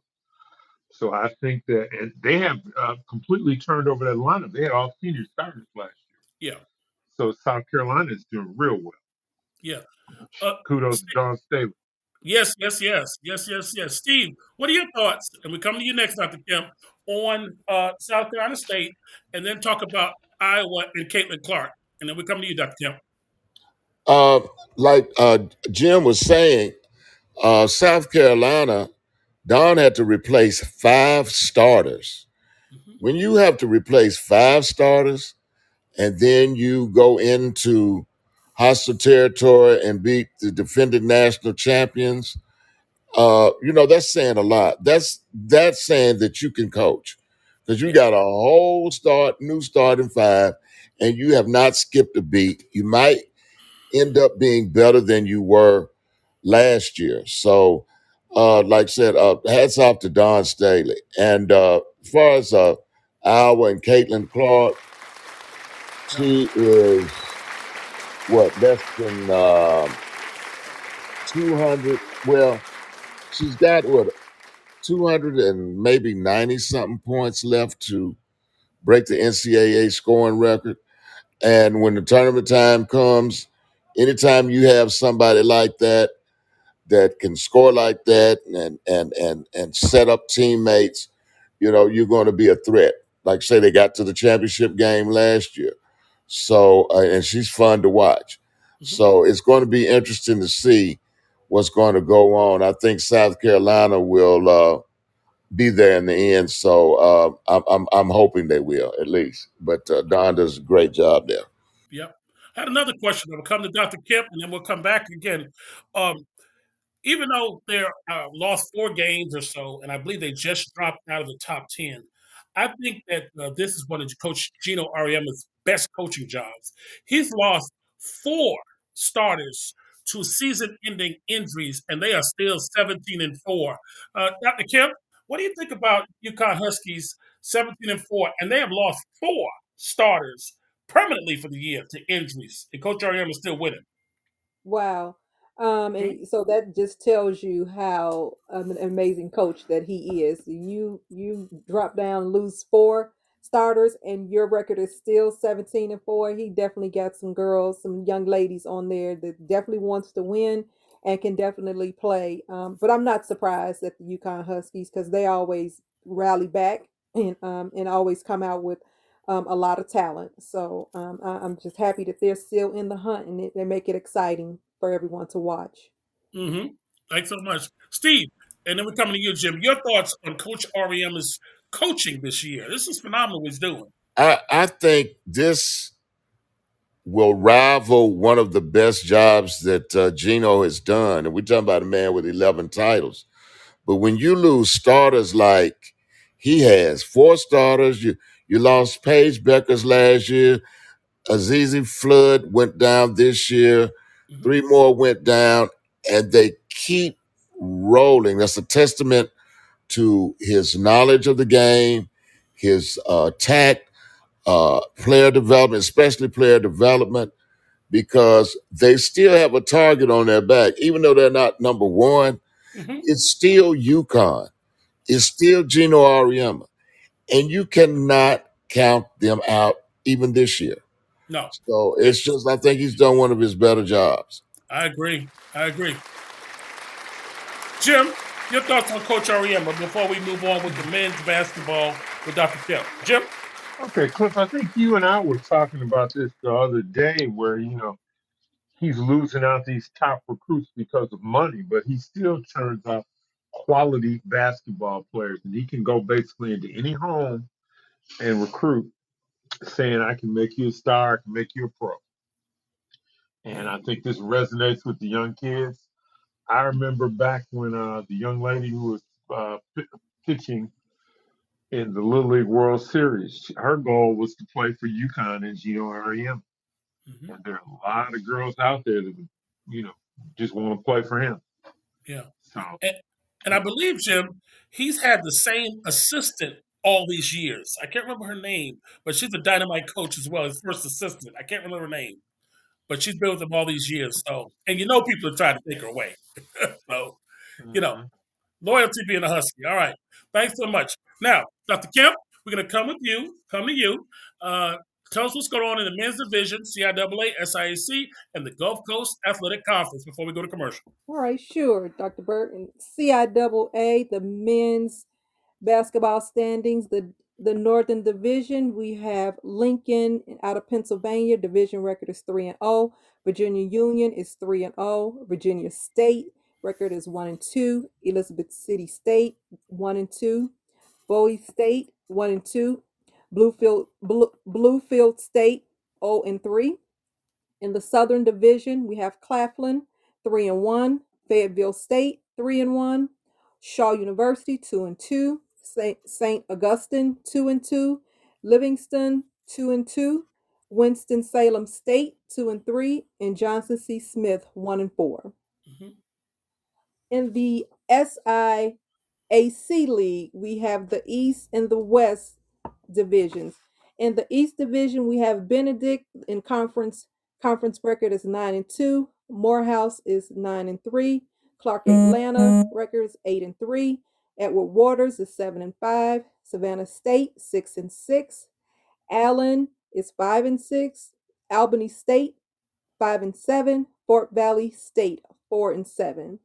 So I think that, and they have uh, completely turned over that lineup. They had all senior starters last year. Yeah. So South Carolina is doing real well. Yeah. Uh, Kudos to Dawn Staley. Yes, yes, yes, yes, yes, yes. Steve, what are your thoughts? And we come to you next, Dr. Kemp, on uh, South Carolina State, and then talk about Iowa and Caitlin Clark. And then we come to you, Dr. Kemp. Uh, like uh, Jim was saying, uh, South Carolina, Dawn had to replace five starters. Mhm. When you have to replace five starters and then you go into hostile territory and beat the defending national champions, uh, you know that's saying a lot. That's that's saying that you can coach because you got a whole start, new starting five, and you have not skipped a beat. You might end up being better than you were last year. So, uh, like I said, uh, hats off to Dawn Staley. And uh, as far as uh, Iowa and Caitlin Clark, she is what less than um 200. Well, she's got what 200 and maybe 90 something points left to break the NCAA scoring record. And when the tournament time comes, anytime you have somebody like that that can score like that and and and and set up teammates, you know, you're going to be a threat. Like say they got to the championship game last year. So uh, and she's fun to watch. Mhm. So it's going to be interesting to see what's going to go on. I think South Carolina will uh, be there in the end. So uh, I'm, I'm I'm hoping they will at least. But uh, Dawn does a great job there. Yep. I had another question. We'll come to Dr. Kemp, and then we'll come back again. Um, even though they're uh, lost four games or so, and I believe they just dropped out of the top ten, I think that uh, this is one of Coach Geno Auriemma's best coaching jobs. He's lost four starters to season-ending injuries, and they are still 17 and four. Uh, Dr. Kemp, what do you think about UConn Huskies 17 and four, and they have lost four starters permanently for the year to injuries, and Coach Auriemma is still winning. Wow. Um, and so that just tells you how um, an amazing coach that he is. You you drop down, lose four starters, and your record is still 17 and 4. He definitely got some girls, some young ladies on there that definitely wants to win and can definitely play. Um, but I'm not surprised at the UConn Huskies because they always rally back and um, and always come out with um, a lot of talent. So um, I, I'm just happy that they're still in the hunt and they make it exciting for everyone to watch. Mm-hmm. Thanks so much, Steve. And then we're coming to you, Jim. Your thoughts on Coach Auriemma's coaching this year? This is phenomenal. What he's doing. I I think this will rival one of the best jobs that uh, Geno has done, and we're talking about a man with 11 titles. But when you lose starters like he has, four starters, you you lost Paige Bueckers last year, Azzi Fudd went down this year, Mhm. three more went down, and they keep rolling. That's a testament to his knowledge of the game, his uh, tact, uh, player development, especially player development. because they still have a target on their back, even though they're not number one. Mhm. It's still UConn. It's still Geno Auriemma, and you cannot count them out even this year. No, So it's just I think he's done one of his better jobs. I agree. I agree. Jim, your thoughts on Coach Auriemma before we move on with the men's basketball with Dr. Kemp. Jim? Okay, Cliff, I think you and I were talking about this the other day where, you know, he's losing out these top recruits because of money, but he still turns out quality basketball players. And he can go basically into any home and recruit saying, I can make you a star, I can make you a pro. And I think this resonates with the young kids. I remember back when uh, the young lady who was uh, p- pitching in the Little League World Series, her goal was to play for UConn and Auriemma. Mhm. And there are a lot of girls out there that, you know, just want to play for him. Yeah. So, And I believe, Jim, he's had the same assistant all these years. I can't remember her name, but she's a dynamite coach as well, his first assistant. I can't remember her name. But she's been with him all these years. So and you know people are trying to take her away. so you know, mhm. loyalty being a husky. All right. Thanks so much. Now, Dr. Kemp, we're gonna come with you, come to you. Uh tell us what's going on in the men's division, CIAA, SIAC, and the Gulf Coast Athletic Conference before we go to commercial. All right, sure, Dr. Burton. CIAA, the men's basketball standings, the the Northern Division, we have Lincoln out of Pennsylvania. Division record is 3 and 0. Virginia Union is 3 and 0. Virginia State record is 1 and 2. Elizabeth City State 1 and 2. Bowie State 1 and 2. Bluefield Blue, Bluefield State 0 and 3. In the Southern Division, we have Claflin 3 and 1, Fayetteville State 3 and 1, Shaw University 2 and 2. St. Augustine, 2 and 2, Livingston, 2 and 2, Winston-Salem State, 2 and 3, and Johnson C. Smith, 1 and 4. Mm-hmm. In the SIAC League, we have the East and the West divisions. In the East Division, we have Benedict in conference conference record is 9 and 2, Morehouse is 9 and 3, Clark Atlanta mm-hmm. records 8 and 3, Edward Waters is seven and five. Savannah State six and six. Allen is five and six. Albany State five and seven. Fort Valley State four and seven.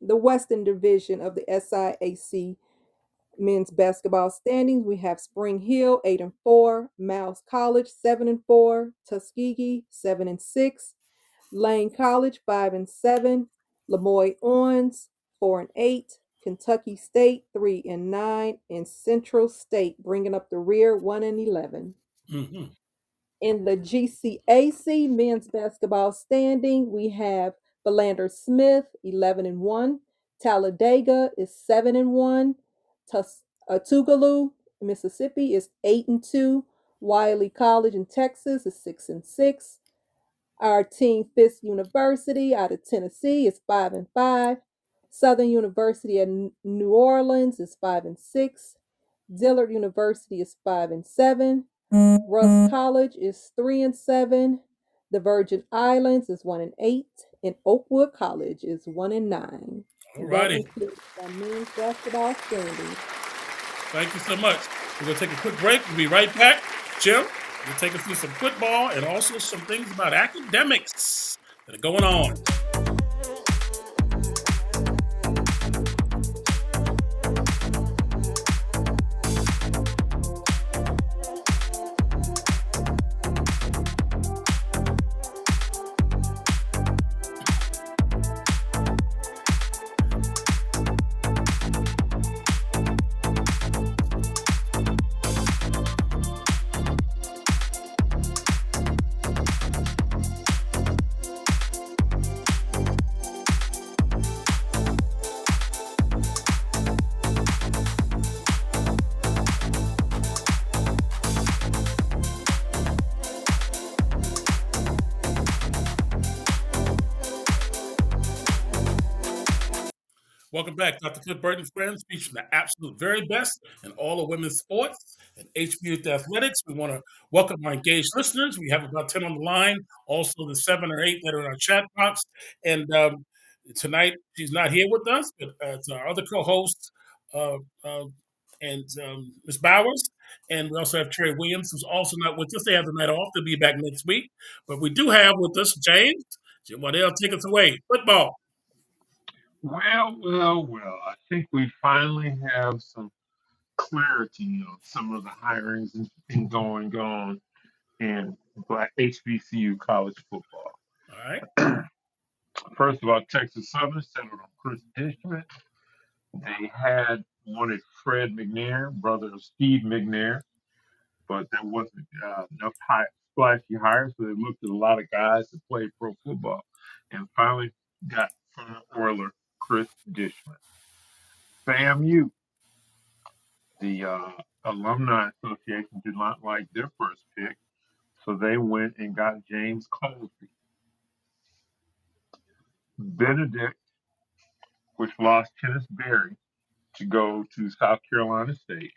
The Western Division of the SIAC men's basketball standings, we have Spring Hill eight and four, Miles College seven and four, Tuskegee seven and six, Lane College five and seven, Lemoyne Owens four and eight, Kentucky State three and nine, and Central State bringing up the rear one and eleven. Mhm. In the GCAC men's basketball standing, we have Philander Smith, 11 and 1. Talladega is 7 and 1. Tus- uh, Tougaloo, Mississippi is 8 and 2. Wiley College in Texas is 6 and 6. Our team Fisk University out of Tennessee is 5 and 5. Southern University at New Orleans is 5 and 6. Dillard University is 5 and 7. Rust mm-hmm. College is three and seven. The Virgin Islands is one and eight, and Oakwood College is one and nine. All And that righty. concludes our men's basketball standings. Thank you so much. We're going to take a quick break. We'll be right back. Jim, we'll take us through some football and also some things about academics that are going on. Back, Dr. Cliff Burt and friends, featuring the absolute very best in all of women's sports and HB athletics. We want to welcome our engaged listeners. We have about 10 on the line, also the seven or eight that are in our chat box. And um, tonight, she's not here with us, but uh, it's our other co host, uh, uh, and um, Ms. Bowers. And we also have Terry Williams, who's also not with us. They have the night off. They'll be back next week. But we do have with us James. Jim Waddell, take us away. Football. Well, well, well. I think we finally have some clarity on some of the hirings and, and going on in black HBCU college football. All right. First of all, Texas Southern settled on Cris Dishman. They had wanted Fred McNair, brother of Steve McNair, but there wasn't uh, enough high, flashy hires, so they looked at a lot of guys to play pro football, and finally got from the Oiler Cris Dishman. FAMU, the uh, Alumni Association did not like their first pick, so they went and got James Colvin. Benedict, which lost Chennis Berry to go to South Carolina State,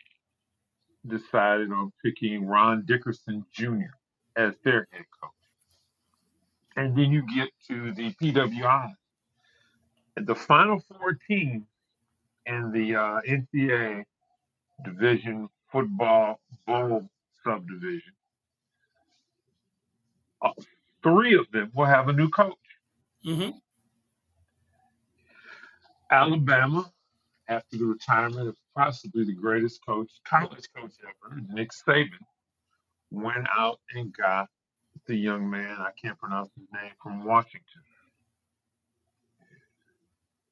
decided on picking Ron Dickerson Jr. as their head coach. And then you get to the PWI. And the final four teams in the uh, NCAA Division Football Bowl subdivision, uh, three of them will have a new coach. Mm-hmm. Alabama, after the retirement of possibly the greatest coach, college coach ever, Nick Saban, went out and got the young man, I can't pronounce his name, from Washington.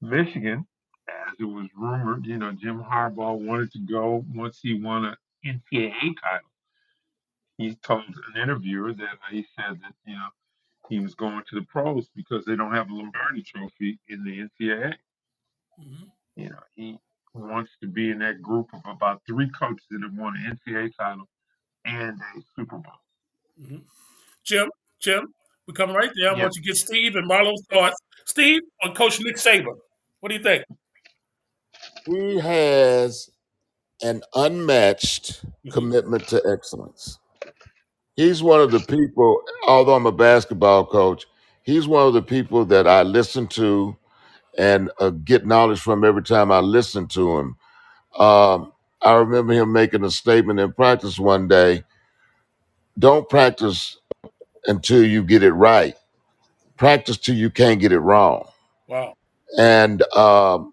Michigan, as it was rumored, you know, Jim Harbaugh wanted to go once he won an NCAA title. He told an interviewer that he said that, you know, he was going to the pros because they don't have a Lombardi trophy in the NCAA. Mm-hmm. You know, he wants to be in that group of about three coaches that have won an NCAA title and a Super Bowl. Mm-hmm. Jim, Jim, we're coming right there. I Yep. want you to get Steve and Marlo's thoughts. Steve, on Coach Nick Saban. What do you think? He has an unmatched Mhm. commitment to excellence. He's one of the people, although I'm a basketball coach, he's one of the people that I listen to and uh, get knowledge from every time I listen to him. Um, I remember him making a statement in practice one day don't practice until you get it right, practice till you can't get it wrong. Wow. And um,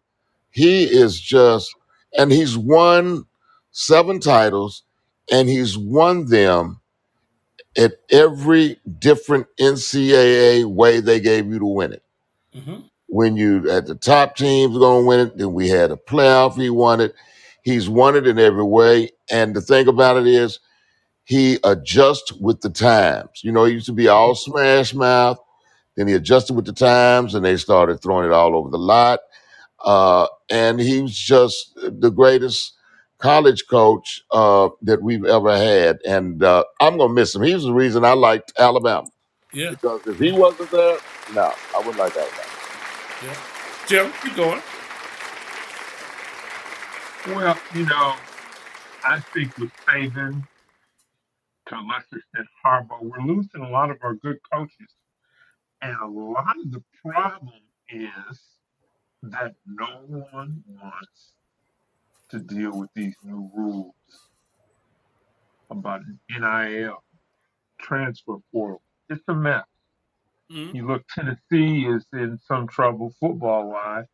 he is just, and he's won seven titles and he's won them at every different NCAA way they gave you to win it. Mm-hmm. When you at the top teams going to win it, then we had a playoff. He won it. He's won it in every way. And the thing about it is, he adjusts with the times. You know, he used to be all smash mouth. Then he adjusted with the times, and they started throwing it all over the lot. Uh, and he was just the greatest college coach uh, that we've ever had. And uh, I'm gonna miss him. He was the reason I liked Alabama Yeah, because if he wasn't there, no, I wouldn't like Alabama. yeah. Jim, keep going. Well, you know, I think with Saban, to a lesser extent Harbaugh, we're losing a lot of our good coaches. And a lot of the problem is that no one wants to deal with these new rules about NIL, transfer portal. It's a mess. Mm-hmm. You look, Tennessee is in some trouble football wise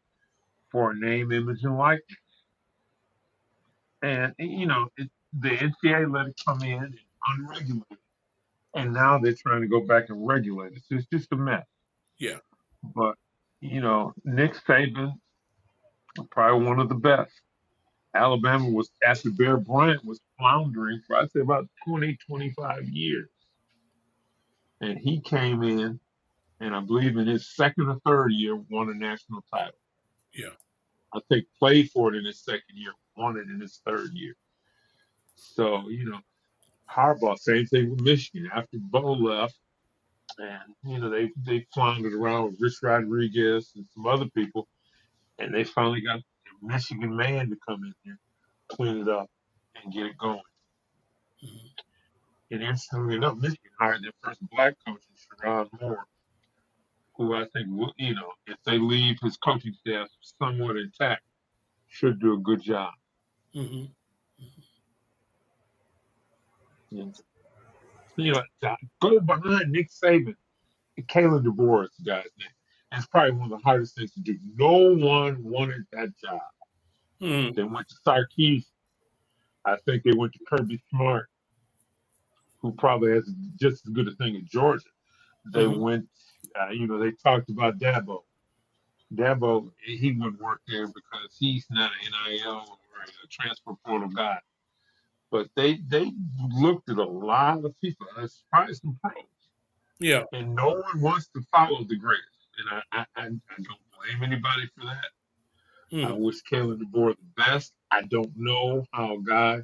for a name, image, and likeness. And, you know, it, the NCAA let it come in and unregulated. And now they're trying to go back and regulate it. So it's just a mess. Yeah. But, you know, Nick Saban, probably one of the best. Alabama was, after Bear Bryant was floundering for, I'd say, about 20, 25 years. And he came in, and I believe in his second or third year, won a national title. Yeah. I think played for it in his second year, won it in his third year. So, you know, Harbaugh, same thing with Michigan. After Bo left, and you know, they they floundered around with Rich Rodriguez and some other people. and they finally got a Michigan man to come in here, clean it up, and get it going. And interestingly enough, Michigan hired their first black coach, Sherrone Moore, who I think, will, you know, if they leave his coaching staff somewhat intact, should do a good job. Mhm. And, you know, to go behind Nick Saban, Kalen DeBoer is the guy's name. And it's probably one of the hardest things to do. No one wanted that job. Mhm. They went to Sarkisian. I think they went to Kirby Smart, who probably has just as good a thing as Georgia. They Mhm. went, uh, you know, they talked about Dabo. Dabo, he wouldn't work there because he's not an NIL or a transfer portal guy. But they they looked at a lot of people, uh, probably some pros, Yeah. and no one wants to follow the greatest. And I I, I, I don't blame anybody for that. I Mhm. wish Kalen DeBoer the best. I don't know how a guy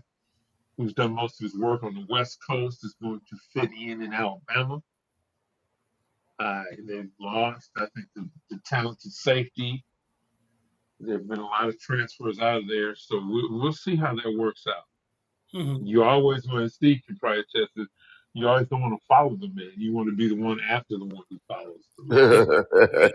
who's done most of his work on the West Coast is going to fit in in Alabama. Uh, they've lost, I think, the, the talented safety. There have been a lot of transfers out of there, so we'll, we'll see how that works out. Mhm. You always want to see your prior test. is You always don't want to follow the man. You want to be the one after the one who follows the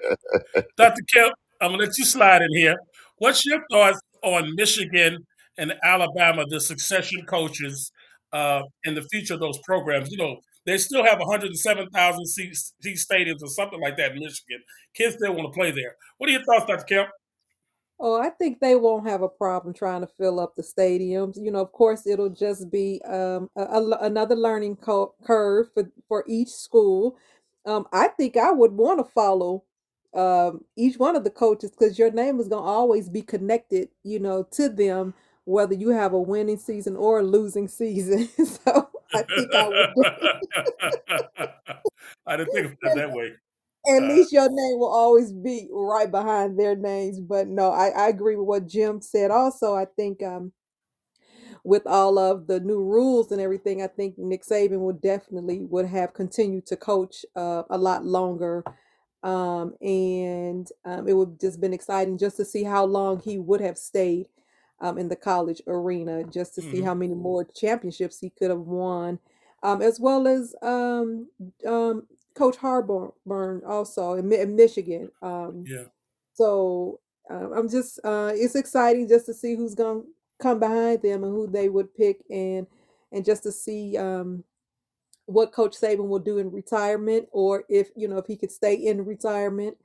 man. Dr. Kemp, I'm gonna let you slide in here. What's your thoughts on Michigan and Alabama, the succession coaches, uh, and the future of those programs? You know, they still have 107,000 seat, seat stadiums or something like that in Michigan. Kids still want to play there. What are your thoughts, Dr. Kemp? Oh, I think they won't have a problem trying to fill up the stadiums. You know, of course, it'll just be um, a, another learning co- curve for, for each school. Um, I think I would want to follow um, each one of the coaches because your name is going to always be connected, you know, to them, whether you have a winning season or a losing season. so I think I would. I didn't think of it that way. At least your name will always be right behind their names. But no, I, I agree with what Jim said. Also, I think um, with all of the new rules and everything, I think Nick Saban would definitely would have continued to coach uh, a lot longer. Um, and um, it would just been exciting just to see how long he would have stayed um, in the college arena, just to see mhm. how many more championships he could have won, um, as well as um, um, Coach Harburn also in, in Michigan. Um, Yeah. so uh, I'm just uh, it's exciting just to see who's gonna come behind them and who they would pick and and just to see um, what Coach Saban will do in retirement or if you know if he could stay in retirement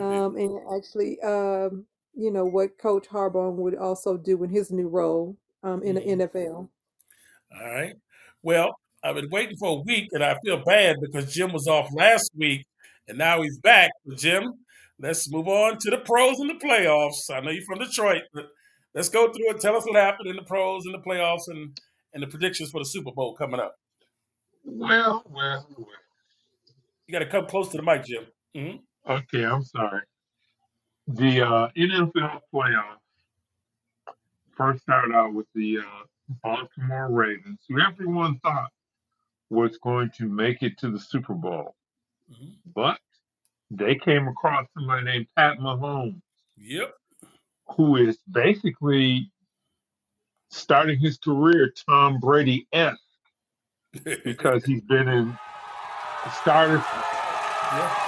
um, and actually um, you know what Coach Harbaugh would also do in his new role um, in the Mhm. NFL. All right. Well, I've been waiting for a week, and I feel bad because Jim was off last week, and now he's back. So Jim, let's move on to the pros and the playoffs. I know you're from Detroit, but let's go through it. Tell us what happened in the pros and the playoffs, and and the predictions for the Super Bowl coming up. Well, well, well. You got to come close to the mic, Jim. hmm Okay, I'm sorry. The uh, NFL playoffs first started out with the uh, Baltimore Ravens, who everyone thought was going to make it to the Super Bowl, hmm but they came across somebody named Pat Mahomes, Yep. who is basically starting his career Tom Brady esque because he's been in starters. yeah.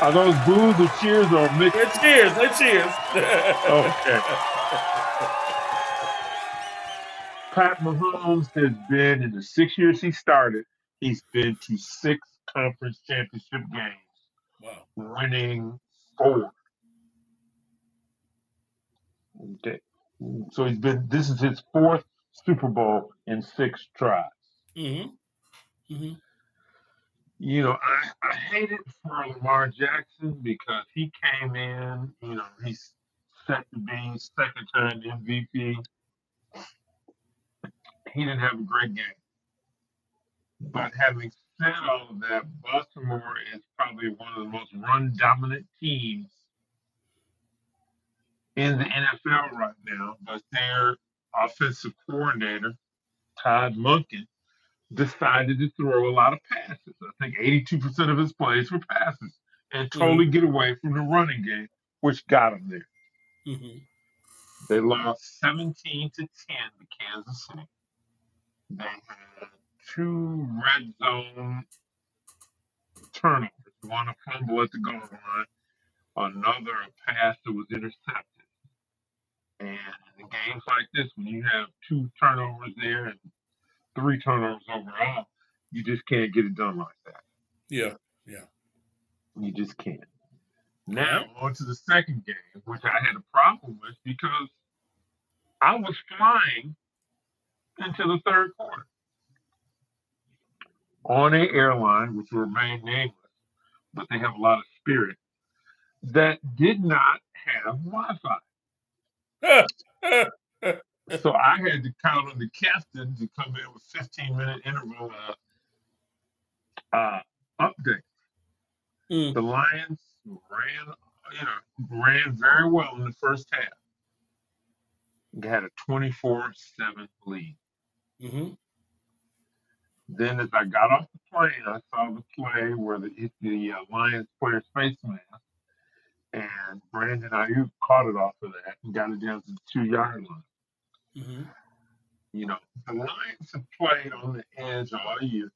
Are those boos or cheers or mixed? They're cheers. They're cheers. Okay. Pat Mahomes has been in the six years he started. He's been to six conference championship games, wow. winning four. Okay. So he's been. This is his fourth Super Bowl in six tries. hmm hmm You know, I, I hate it for Lamar Jackson because he came in. You know, he's set to be second time MVP. He didn't have a great game. But having said all of that, Baltimore is probably one of the most run dominant teams in the NFL right now. But their offensive coordinator, Todd Monken, decided to throw a lot of passes. I think 82% of his plays were passes and totally get away from the running game, which got them there. hmm They lost 17 to 10 to Kansas City. They had two red zone turnovers. One a fumble at the goal line, another a pass that was intercepted. And in games like this, when you have two turnovers there and three turnovers overall, you just can't get it done like that. Yeah. Yeah. You just can't. Now on to the second game, which I had a problem with because I was flying into the third quarter on a airline which will remain nameless, but they have a lot of spirit that did not have Wi-Fi. So I had to count on the captain to come in with 15 minute interval uh, uh, update. Mm. The Lions ran, you know, ran very well in the first half. They had a 24-7 lead. Hmm Then as I got off the plane, I saw the play where the, the uh, Lions player's face mask, and Brandon Aiyuk caught it off of that and got it down to the two-yard line. hmm You know, the Lions have played on the edge all year.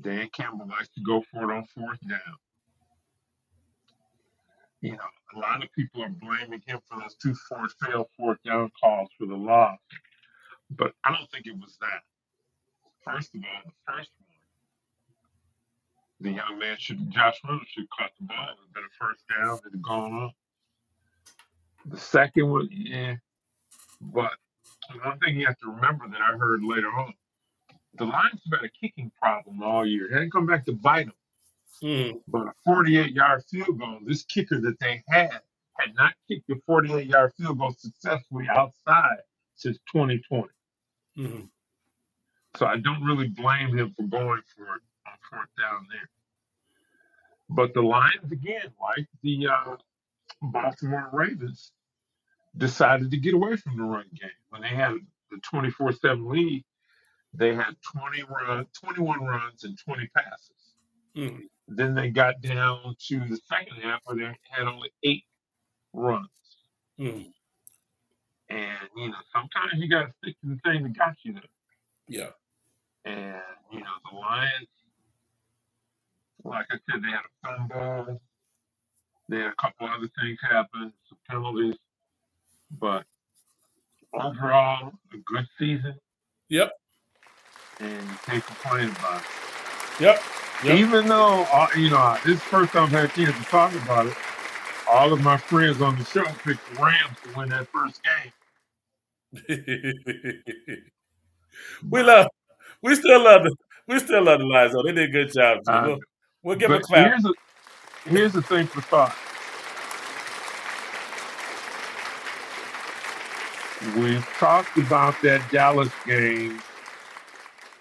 Dan Campbell likes to go for it on fourth down. You know, a lot of people are blaming him for those two fourth failed fourth down calls for the loss, but I don't think it was that. First of all, the first one, the young man should, Josh Reynolds should caught the ball. It would have been a first down. It had gone on. The second one, yeah, but one thing you have to remember that I heard later on, the Lions have had a kicking problem all year. It hadn't come back to bite them. Mm. But a 48 yard field goal, this kicker that they had had not kicked a 48 yard field goal successfully outside since 2020. Hmm So I don't really blame him for going for it on fourth down there. But the Lions, again, like the uh, Baltimore Ravens, decided to get away from the run game. When they had the 24 7 lead, they had 20 run, 21 runs and 20 passes. hmm Then they got down to the second half where they had only eight runs. hmm And, you know, sometimes you got to stick to the thing that got you there. Yeah. And, you know, the Lions, like I said, they had a fumble. They had a couple other things happen, some penalties. But overall, a good season. Yep. And you can't complain about it. Yep. Yep. Even though, uh, you know, this is the first time I've had a chance to talk about it, all of my friends on the show picked the Rams to win that first game. we love. We still love the. We still love the Lions. Though they did a good job. Too. Uh, We'll, we'll give them a clap. here's a, here's the thing for thought. We've talked about that Dallas game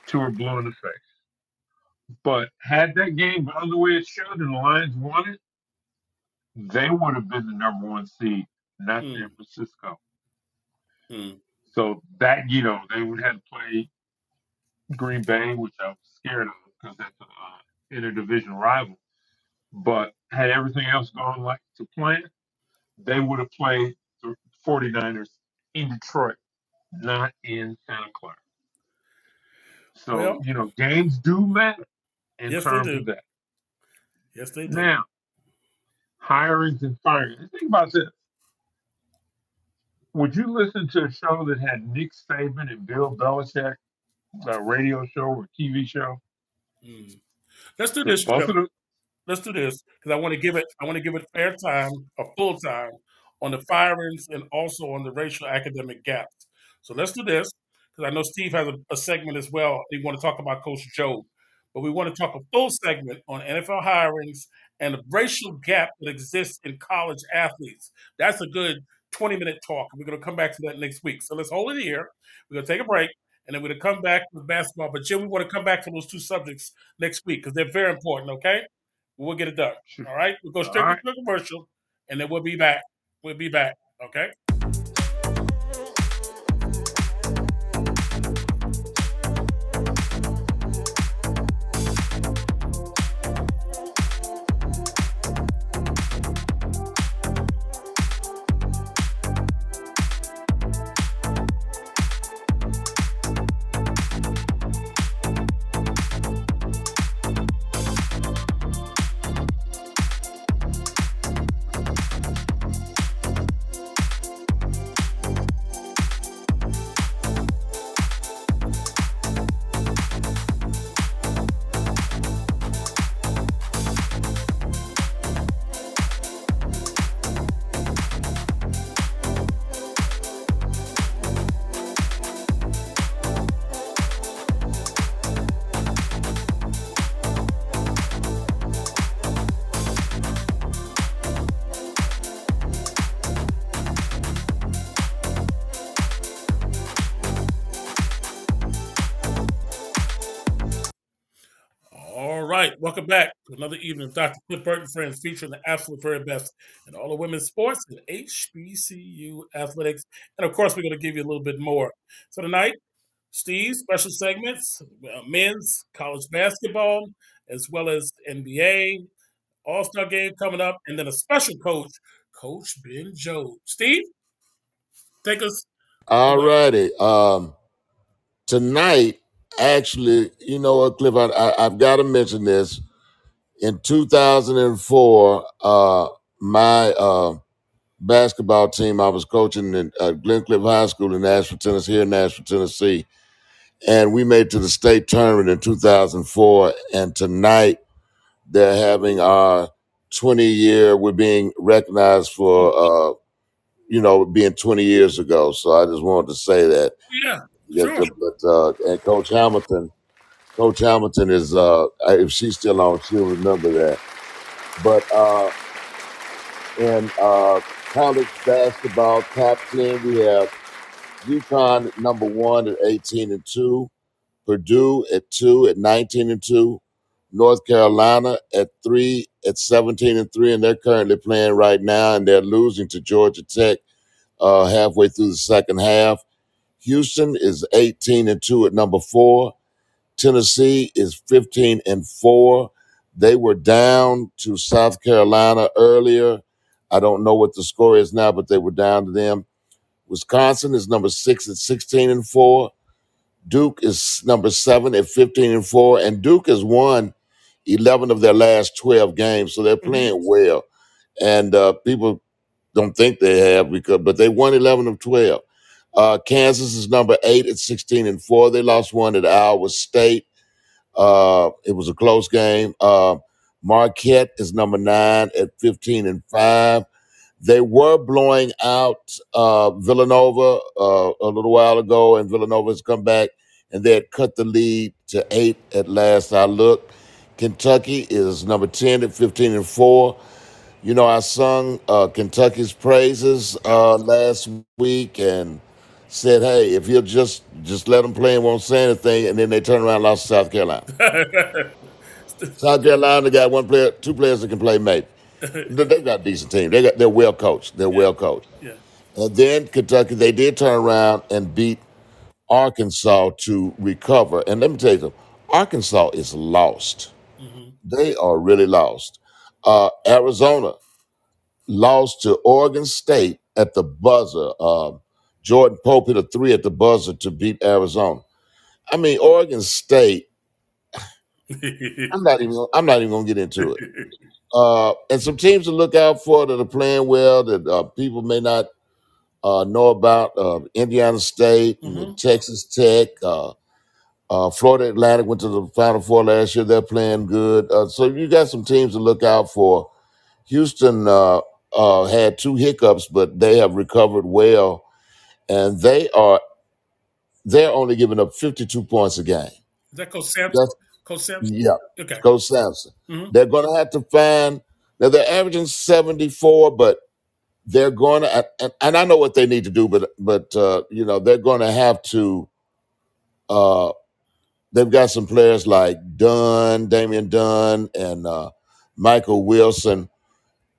to a blue in the face. But had that game gone the way it should and the Lions won it, they would have been the number one seed, not Mm. San Francisco. Mm. So that, you know, they would have to play Green Bay, which I was scared of because that's an uh, interdivision rival. But had everything else gone like to plan, they would have played the 49ers in Detroit, not in Santa Clara. So, Well- you know, games do matter in Yes, they terms do. of that. Yes, they do. Now, hirings and firings. Think about this. Would you listen to a show that had Nick Saban and Bill Belichick, a radio show or TV show? Mm. Let's do this. Both of them, Let's do this because I want to give it. I want to give it fair time, a full time, on the firings and also on the racial academic gaps. So let's do this because I know Steve has a, a segment as well. We want to talk about Coach Jobe, but we want to talk a full segment on NFL hirings and the racial gap that exists in college athletes. That's a good 20 minute talk. We're going to come back to that next week. So let's hold it here. We're going to take a break and then we're going to come back with basketball. But Jim, we want to come back to those two subjects next week because they're very important, okay? We'll get it done. All right? We'll go straight right. to the commercial and then we'll be back. We'll be back, okay? Welcome back to another evening of Dr. Cliff Burt and Friends featuring the absolute very best in all of women's sports and HBCU athletics. And of course, we're going to give you a little bit more. So tonight, Steve, special segments, uh, men's college basketball, as well as NBA, All Star game coming up, and then a special coach, Coach Ben Jobe. Steve, take us. All righty. Um, tonight, actually, you know what, Cliff? I, I, I've got to mention this. In 2004, uh, my uh, basketball team, I was coaching in uh, Glencliff High School in Nashville, Tennessee, here in Nashville, Tennessee. And we made to the state tournament in 2004. And tonight, they're having our 20 year, we're being recognized for, uh, you know, being 20 years ago. So I just wanted to say that. Yeah, Yeah, sure. but uh, and Coach Hamilton, Coach Hamilton is uh, if she's still on, she'll remember that. But uh, in uh, college basketball top ten, we have UConn number one at eighteen and two, Purdue at two at nineteen and two, North Carolina at three at seventeen and three, and they're currently playing right now, and they're losing to Georgia Tech uh, halfway through the second half. Houston is 18 and 2 at number four. Tennessee is 15 and 4. They were down to South Carolina earlier. I don't know what the score is now, but they were down to them. Wisconsin is number six at 16 and 4. Duke is number seven at 15 and 4. And Duke has won 11 of their last 12 games, so they're hmm playing well. And uh, people don't think they have because, but they won 11 of 12. Uh, Kansas is number eight at 16 and four. They lost one at Iowa State. Uh, it was a close game. Uh, Marquette is number nine at 15 and five. They were blowing out uh, Villanova uh, a little while ago, and Villanova has come back and they had cut the lead to eight at last I looked. Kentucky is number 10 at 15 and four. You know, I sung uh, Kentucky's praises uh, last week and said, "Hey, if you'll just just let them play and won't say anything," and then they turn around and lost to South Carolina. South Carolina got one player, two players that can play. Maybe they got a decent team. They got they're well coached. They're yeah, well coached. yeah. And then Kentucky, they did turn around and beat Arkansas to recover. And let me tell you something, Arkansas is lost. hmm They are really lost. Uh, Arizona lost to Oregon State at the buzzer. Uh, Jordan Pope hit a three at the buzzer to beat Arizona. I mean, Oregon State. I'm not even. I'm not even gonna get into it. Uh, and some teams to look out for that are playing well that uh, people may not uh, know about. Uh, Indiana State, and hmm Texas Tech, uh, uh, Florida Atlantic went to the Final Four last year. They're playing good. Uh, so you got some teams to look out for. Houston uh, uh, had two hiccups, but they have recovered well, and they are they're only giving up 52 points a game. Is that Coach Sampson? That's Coach Sampson? yeah. Okay. Coach Sampson. hmm They're going to have to find. Now they're averaging 74, but they're going to, and, and I know what they need to do, but but uh, you know they're going to have to. Uh, they've got some players like Dunn, Damian Dunn, and uh, Michael Wilson,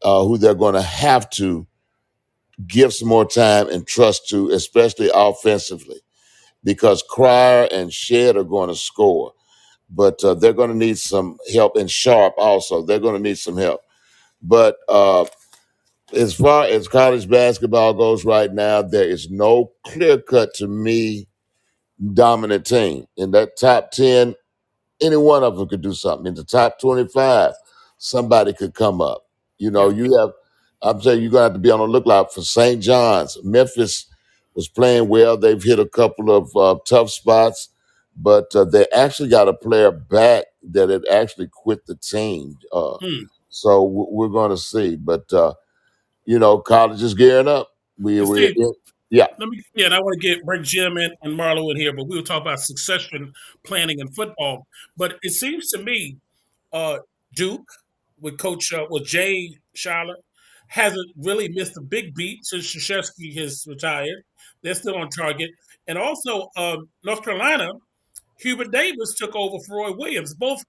uh, who they're going to have to give some more time and trust to, especially offensively, because Cryer and Shead are going to score, but uh, they're going to need some help. And Sharp also, they're going to need some help. But uh, as far as college basketball goes right now, there is no clear cut to me dominant team in that top 10 any one of them could do something in the top 25 somebody could come up you know you have i'm saying you're gonna have to be on the lookout for st john's. Memphis was playing well. They've hit a couple of uh, tough spots but uh, they actually got a player back that had actually quit the team uh, Hmm. so w- we're going to see but uh, you know college is gearing up. We And we yeah. Let me yeah, and I want to get bring Jim in and Marlo in here, but we will talk about succession planning in football. But it seems to me, uh, Duke with Coach uh, with Jay Charlotte hasn't really missed a big beat since Krzyzewski has retired. They're still on target, and also um, North Carolina, Hubert Davis took over for Roy Williams. Both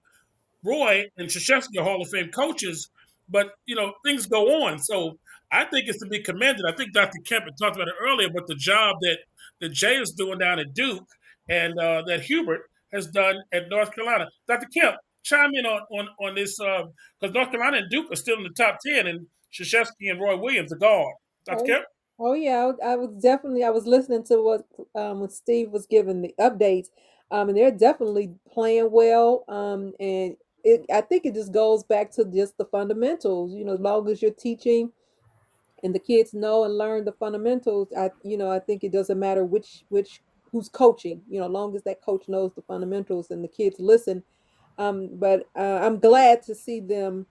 Roy and Krzyzewski are Hall of Fame coaches, but you know things go on. So I think it's to be commended. I think Dr. Kemp had talked about it earlier, but the job that that Jay is doing down at Duke and uh, that Hubert has done at North Carolina. Dr. Kemp, chime in on on, on this because uh, North Carolina and Duke are still in the top ten, and Krzyzewski and Roy Williams are gone. Dr. Oh, Kemp. oh yeah, I, I was definitely I was listening to what um when Steve was giving the updates. Um, and they're definitely playing well. Um, and it I think it just goes back to just the fundamentals. You know, as long as you're teaching and the kids know and learn the fundamentals, I you know I think it doesn't matter which which who's coaching. You know, as long as that coach knows the fundamentals and the kids listen. Um, but uh, I'm glad to see them,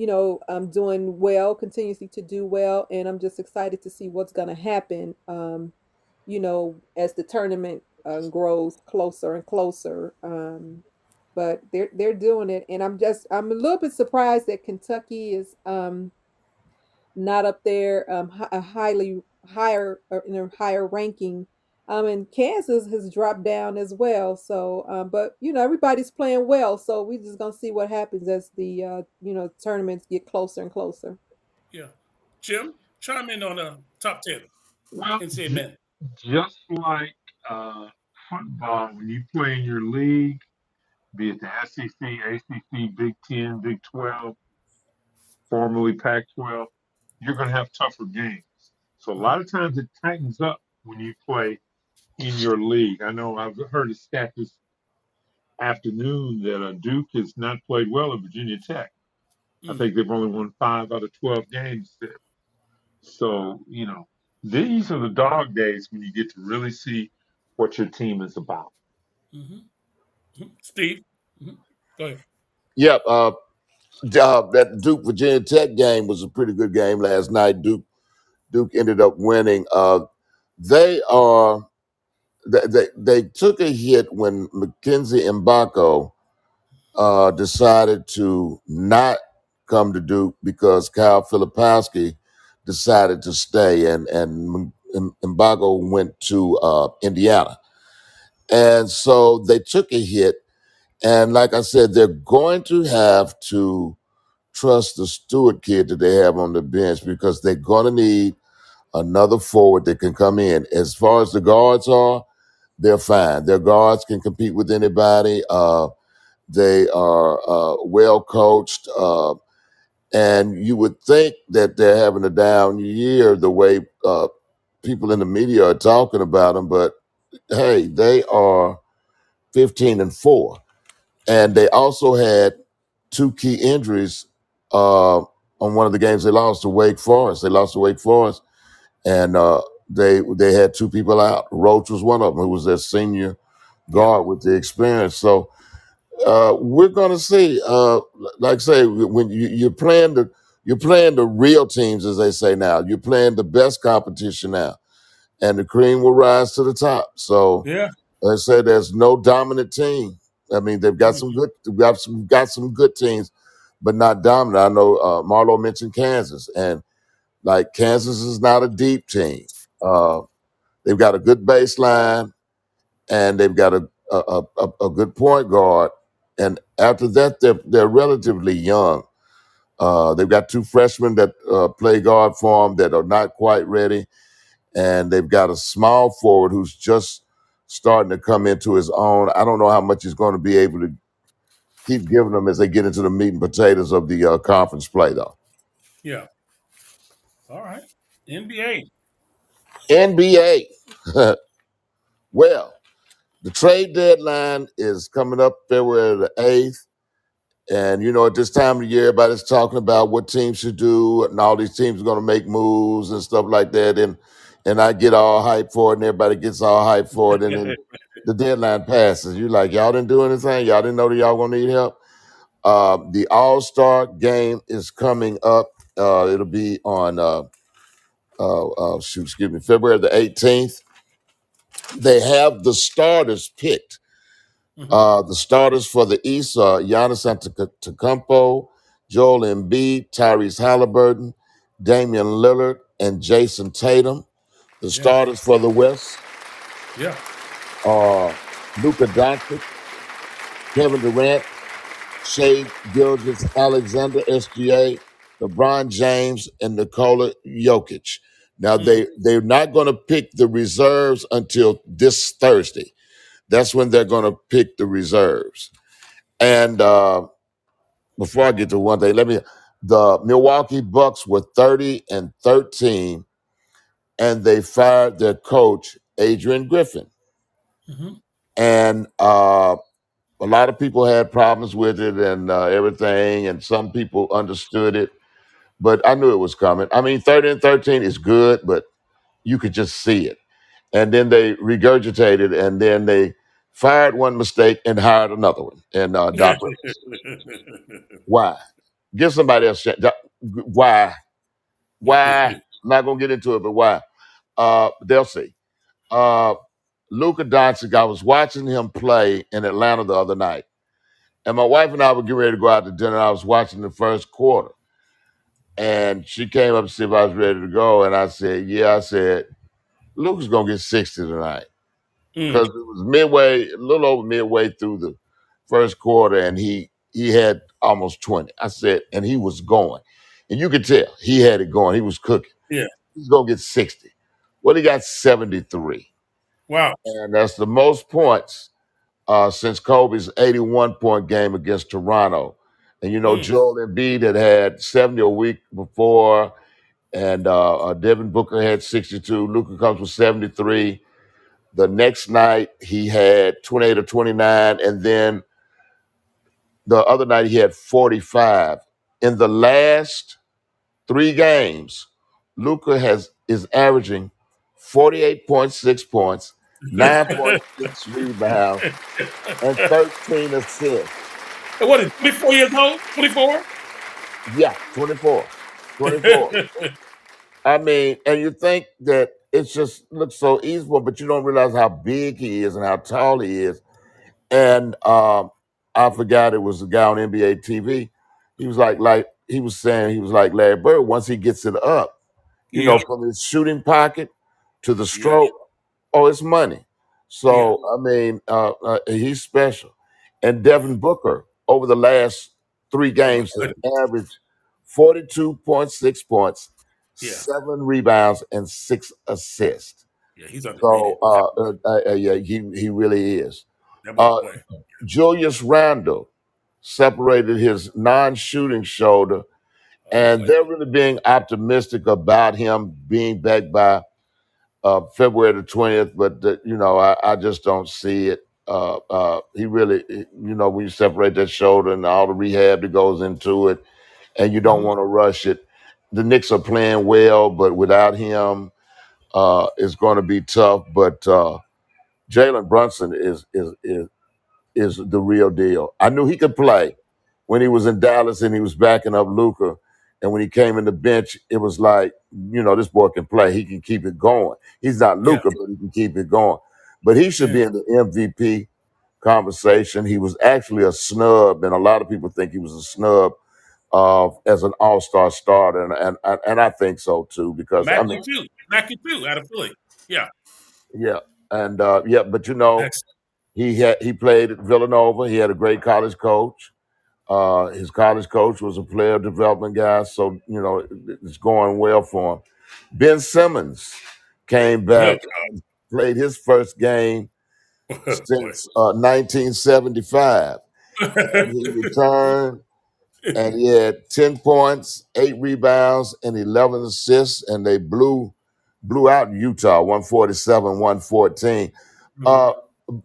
you know, um, doing well, continuously to do well, and I'm just excited to see what's going to happen. Um, you know, as the tournament uh, grows closer and closer. Um, but they're they're doing it, and I'm just I'm a little bit surprised that Kentucky is um, not up there um, a highly higher in a higher ranking. Um, and Kansas has dropped down as well. So, um, but you know everybody's playing well, so we're just gonna see what happens as the uh, you know tournaments get closer and closer. Yeah, Jim, chime in on the top ten Well, and say amen. just like uh, football, when you play in your league, be it the SEC, ACC, Big Ten, Big Twelve, formerly Pac-12, you're going to have tougher games. So a lot of times it tightens up when you play in your league. I know I've heard a stat this afternoon that uh, Duke has not played well at Virginia Tech. I Mm. think they've only won five out of 12 games there. So, you know, these are the dog days when you get to really see what your team is about. Mhm. Mhm. Steve, Mhm. go ahead. Yep. Uh, uh, that Duke Virginia Tech game was a pretty good game last night. Duke Duke ended up winning. Uh, they are they, they they took a hit when Mackenzie Mgbako uh, decided to not come to Duke because Kyle Filipowski decided to stay, and and, Mgbako went to uh, Indiana, and so they took a hit. And like I said, they're going to have to trust the Stewart kid that they have on the bench because they're going to need another forward that can come in. As far as the guards are, they're fine. Their guards can compete with anybody. Uh, they are uh, well coached. Uh, and you would think that they're having a down year the way uh, people in the media are talking about them. But hey, they are 15 and 4. And they also had two key injuries uh, on one of the games they lost to Wake Forest. They lost to Wake Forest, and uh, they they had two people out. Roach was one of them, who was their senior Yeah. guard with the experience. So uh, we're going to see. Uh, like I say, when you, you're playing the you're playing the real teams, as they say now. You're playing the best competition now, and the cream will rise to the top. So Yeah. I say there's no dominant team. I mean, they've got some good, they've got some got some good teams, but not dominant. I know uh, Marlo mentioned Kansas, and like Kansas is not a deep team. Uh, they've got a good baseline, and they've got a a, a, a good point guard. And after that, they're they're relatively young. Uh, they've got two freshmen that uh, play guard for them that are not quite ready, and they've got a small forward who's just starting to come into his own. I don't know how much he's going to be able to keep giving them as they get into the meat and potatoes of the uh, conference play, though. Yeah. All right. NBA. NBA. well, the trade deadline is coming up February the 8th. And, you know, at this time of the year, everybody's talking about what teams should do, and all these teams are going to make moves and stuff like that. And and I get all hyped for it, and everybody gets all hyped for it. And then the deadline passes. You're like, y'all didn't do anything? Y'all didn't know that y'all going to need help? Uh, the All Star game is coming up. Uh, it'll be on, uh, uh, uh, shoot, excuse me, February the 18th. They have the starters picked. Mhm. Uh, the starters for the East are Giannis Antetokounmpo, Joel Embiid, Tyrese Halliburton, Damian Lillard, and Jayson Tatum. The Yeah. starters for the West Yeah. are Luka Doncic, Kevin Durant, Shea Gilgis Alexander, SGA, LeBron James, and Nikola Jokic. Now Mm. they they're not going to pick the reserves until this Thursday. That's when they're going to pick the reserves. And uh, before I get to one thing, let me. The Milwaukee Bucks were thirty and thirteen, and they fired their coach Adrian Griffin. Mhm. And uh, a lot of people had problems with it and uh, everything, and some people understood it. But I knew it was coming. I mean, thirty and thirteen is good, but you could just see it. And then they regurgitated, and then they fired one mistake and hired another one. And uh, Doc Rivers. Why? Give somebody else. a chance. Doc- Why? Why? I'm not gonna get into it, but why? Uh, they'll see. Uh, Luka Doncic. I was watching him play in Atlanta the other night, and my wife and I were getting ready to go out to dinner. I was watching the first quarter, and she came up to see if I was ready to go, and I said, "Yeah." I said, Luke's gonna get sixty tonight." Mm. because it was midway, a little over midway through the first quarter, and he he had almost twenty. I said, and he was going, and you could tell he had it going. He was cooking. Yeah. He's gonna get sixty. Well, he got seventy three, Wow. and that's the most points uh, since Kobe's eighty one point game against Toronto. And you know, Mm. Joel Embiid had had seventy a week before, and uh, uh, Devin Booker had sixty two. Luka comes with seventy three. The next night he had 28 or 29, and then the other night he had 45. In the last three games, Luka has is averaging 48.6 points, 9.6 rebounds, and 13 assists. And what is 24 years old? 24? Yeah, 24. 24. I mean, and you think that it's just looks so easy, but you don't realize how big he is and how tall he is. And um, I forgot it was a guy on NBA TV. He was like, like he was saying, he was like Larry Bird. Once he gets it up, you know, from his shooting pocket to the Yeah. stroke, oh, it's money. Yeah. So I mean, uh, uh, he's special. And Devin Booker over the last three games has averaged forty-two point six points, Yeah. seven rebounds, and six assists. Yeah, he's underrated. So uh, uh, uh, uh, yeah, he he really is. That boy Uh, play. Julius Randle separated his non-shooting shoulder, Oh and boy. they're really being optimistic about him being back by uh, February the twentieth. But uh, you know, I, I just don't see it. Uh, uh, he really, you know, when you separate that shoulder and all the rehab that goes into it, and you don't Mhm. want to rush it. The Knicks are playing well, but without him, uh, it's going to be tough. But uh, Jalen Brunson is is is is the real deal. I knew he could play when he was in Dallas and he was backing up Luka. And when he came in the bench, it was like, you know, this boy can play. He can keep it going. He's not Yeah. Luka, but he can keep it going. But he should be in the MVP conversation. He was actually a snub, and a lot of people think he was a snub uh, as an All Star starter, and, and and and I think so too because I Maxey mean, too. Maxey too, out of Philly. Yeah. yeah, and uh, yeah, but you know, Excellent. he had he played at Villanova. He had a great college coach. Uh, his college coach was a player development guy, so you know it- it's going well for him. Ben Simmons came back, played his first game since uh, 1975, and he returned and he had 10 points, eight rebounds, and 11 assists, and they blew blew out Utah 147 114. Mhm. Uh,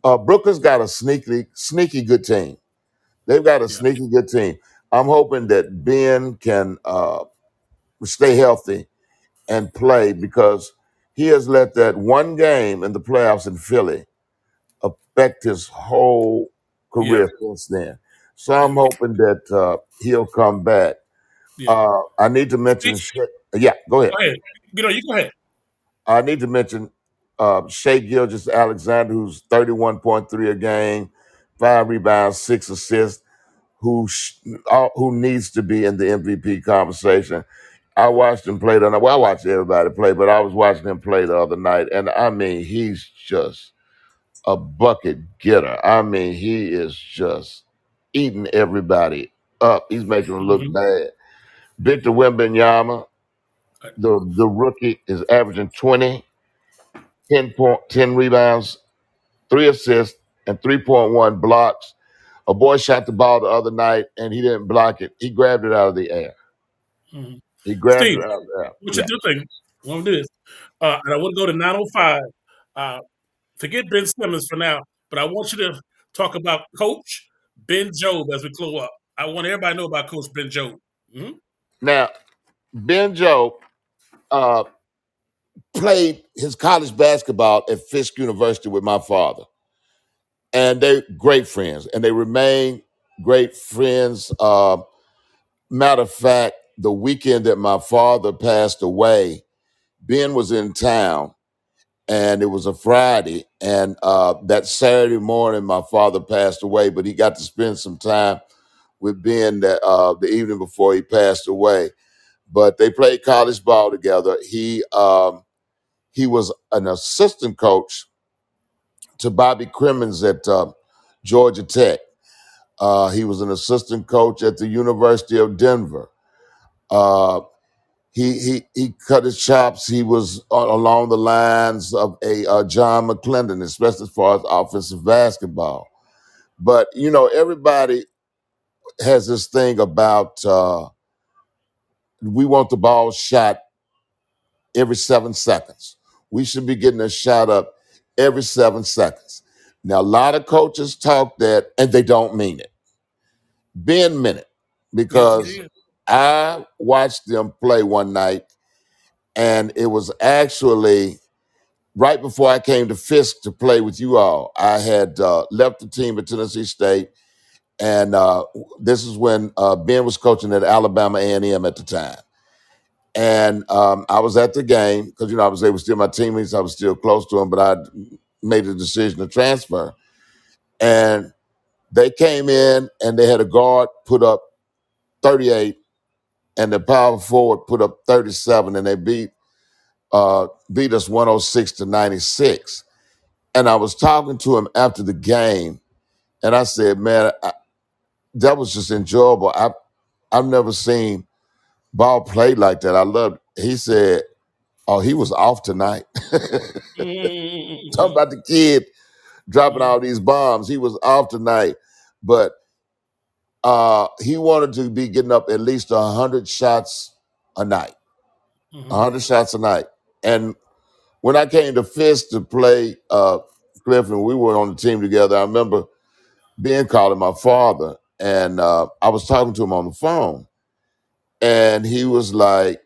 uh, Brooklyn's got a sneaky, sneaky good team. They've got a Yeah. sneaky good team. I'm hoping that Ben can uh, stay healthy and play because he has let that one game in the playoffs in Philly affect his whole Yeah. career since then. So I'm hoping that uh, he'll come back. Yeah. Uh, I need to mention, Sha- yeah, go ahead. Go ahead. You know, you go ahead. I need to mention uh, Shai Gilgeous-Alexander, who's 31.3 a game, five rebounds, six assists, who sh- uh, who needs to be in the MVP conversation. I watched him play the other. Well, I watched everybody play, but I was watching him play the other night, and I mean, he's just a bucket getter. I mean, he is just eating everybody up. He's making them look hmm bad. Victor Wembanyama, the the rookie, is averaging 20, 10, point, 10 rebounds, three assists, and 3.1 blocks. A boy shot the ball the other night and he didn't block it. He grabbed it out of the air. He grabbed Steve, it out of the air. what Yeah. you do think? I want to do this. Uh, and I want to go to 905. Uh, forget Ben Simmons for now, but I want you to talk about Coach Ben Jobe as we close up. I want everybody to know about Coach Ben Jobe. hmm Now, Ben Jobe uh, played his college basketball at Fisk University with my father. And they're great friends, and they remain great friends. Uh, matter of fact, the weekend that my father passed away, Ben was in town, and it was a Friday. And uh, that Saturday morning, my father passed away, but he got to spend some time with Ben that uh, the evening before he passed away. But they played college ball together. He um, he was an assistant coach to Bobby Cremins at uh, Georgia Tech. Uh, he was an assistant coach at the University of Denver. Uh, he he he cut his chops. He was a- along the lines of a uh, John McClendon, especially as far as offensive basketball. But you know, everybody has this thing about uh, we want the ball shot every seven seconds. We should be getting a shot up every seven seconds. Now, a lot of coaches talk that, and they don't mean it. Ben meant it Yes, he because did. I watched them play one night, and it was actually right before I came to Fisk to play with you all. I had uh, left the team at Tennessee State, and uh, this is when uh, Ben was coaching at Alabama A&M at the time. And um, I was at the game because you know I was they were still my teammates. I was still close to them, but I made the decision to transfer. And they came in and they had a guard put up 38 and the power forward put up 37 and they beat uh, beat us 106 to 96. And I was talking to him after the game, and I said, "Man, I, that was just enjoyable. I I've never seen ball played like that. I loved." He said, "Oh, he was off tonight." Talking Mm-hmm. about the kid dropping all these bombs. He was off tonight, but uh, he wanted to be getting up at least hundred shots a night. Mm-hmm. hundred shots a night. And when I came to Fisk to play uh, Clifton, we were on the team together. I remember being calling my father, and uh, I was talking to him on the phone, and he was like,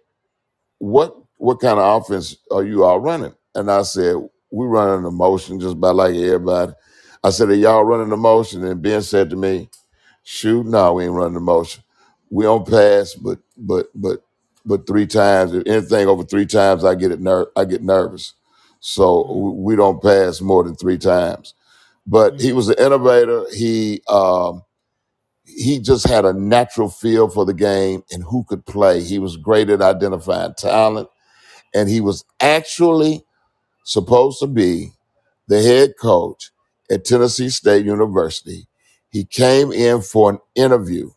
"What what kind of offense are you all running?" And I said, "We're running the motion just about like everybody." I said, "Are y'all running the motion?" And Ben said to me, "Shoot, no, we ain't running the motion. We don't pass, but but but but three times. If anything over three times, I get it ner- I get nervous. So Mm-hmm. w- we don't pass more than three times." But he was an innovator. He um, he just had a natural feel for the game and who could play. He was great at identifying talent, and he was actually supposed to be the head coach at Tennessee State University. He came in for an interview,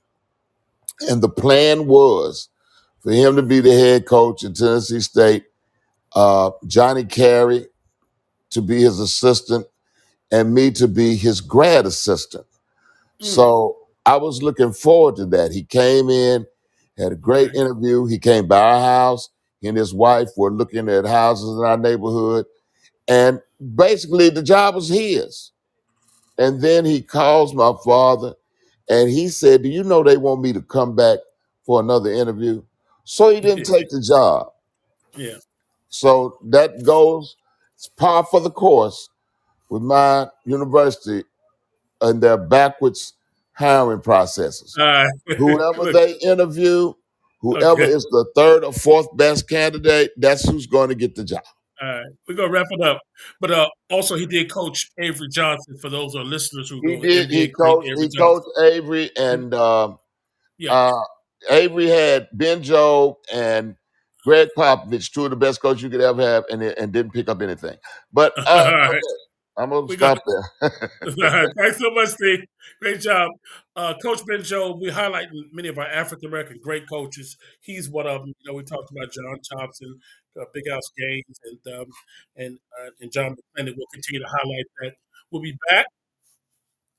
and the plan was for him to be the head coach at Tennessee State, uh, Johnny Carey to be his assistant, and me to be his grad assistant. Mm. So I was looking forward to that. He came in, had a great interview. He came by our house. He and his wife were looking at houses in our neighborhood. And basically, the job was his. And then he calls my father and he said, Do you know they want me to come back for another interview? So he didn't take the job. yeah. So that goes, it's par for the course with my university and their backwards hiring processes. Right. Whoever Look, they interview, whoever okay. is the third or fourth best candidate, that's who's going to get the job. All right. We're gonna wrap it up. But uh also he did coach Avery Johnson for those are listeners who He did. He coached. Avery He Johnson. coached Avery, and um, Yeah. uh, Avery had Ben Jobe and Gregg Popovich, two of the best coaches you could ever have, and and didn't pick up anything. But uh, right. okay, I'm gonna We stop there. Thanks so much, Steve. Great job. Uh, Coach Ben Jobe, we highlight many of our African American great coaches. He's one of them. You know, we talked about John Thompson, uh, Big House Gaines, and um, and uh, and John McClendon. We'll continue to highlight that. We'll be back.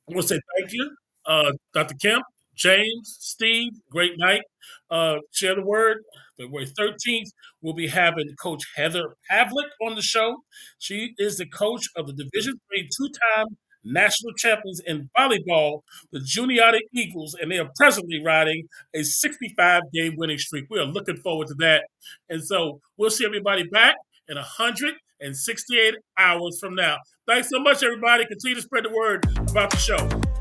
I want to say thank you, uh, Dr. Kemp, James, Steve. Great night. Uh, share the word. February 13th, we'll be having Coach Heather Pavlik on the show. She is the coach of the Division Three two-time national champions in volleyball, the Juniata Eagles, and they are presently riding a 65 game winning streak. We are looking forward to that. And so we'll see everybody back in 168 hours from now. Thanks so much, everybody. Continue to spread the word about the show.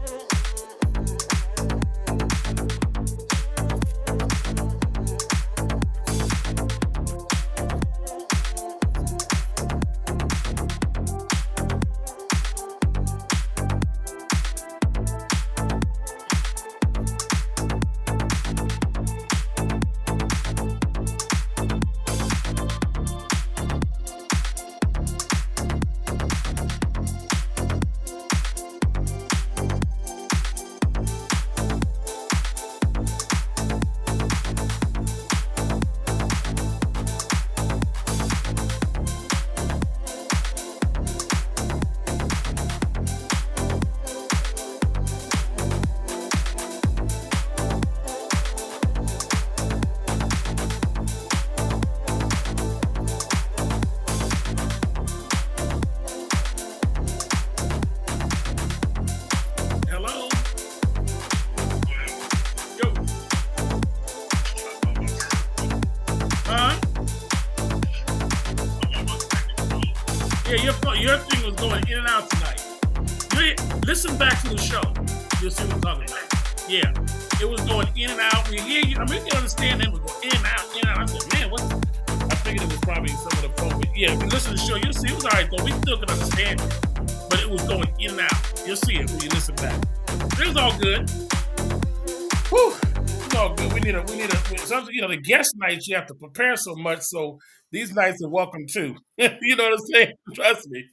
Nights you have to prepare so much, so these nights are welcome too. you know what I'm saying? Trust me.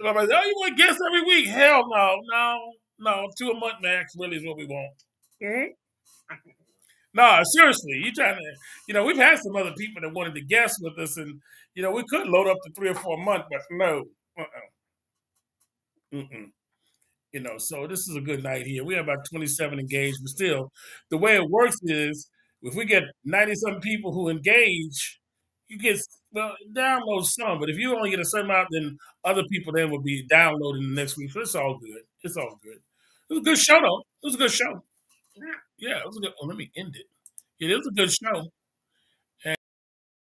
And I'm like, oh, you want guests every week? Hell no, no, no. Two a month max really is what we want. Mhm. No, seriously, you trying to, you know, we've had some other people that wanted to guest with us, and you know, we could load up to three or four a month, but no, uh-uh. Mm-mm. You know, so this is a good night here. We have about 27 engaged, but still, the way it works is if we get 90 something people who engage, you get well download some, but if you only get a certain amount, then other people then will be downloading the next week. So it's all good. It's all good. It was a good show though. It was a good show. Yeah, it was a good. Oh, let me end it. Yeah, it was a good show.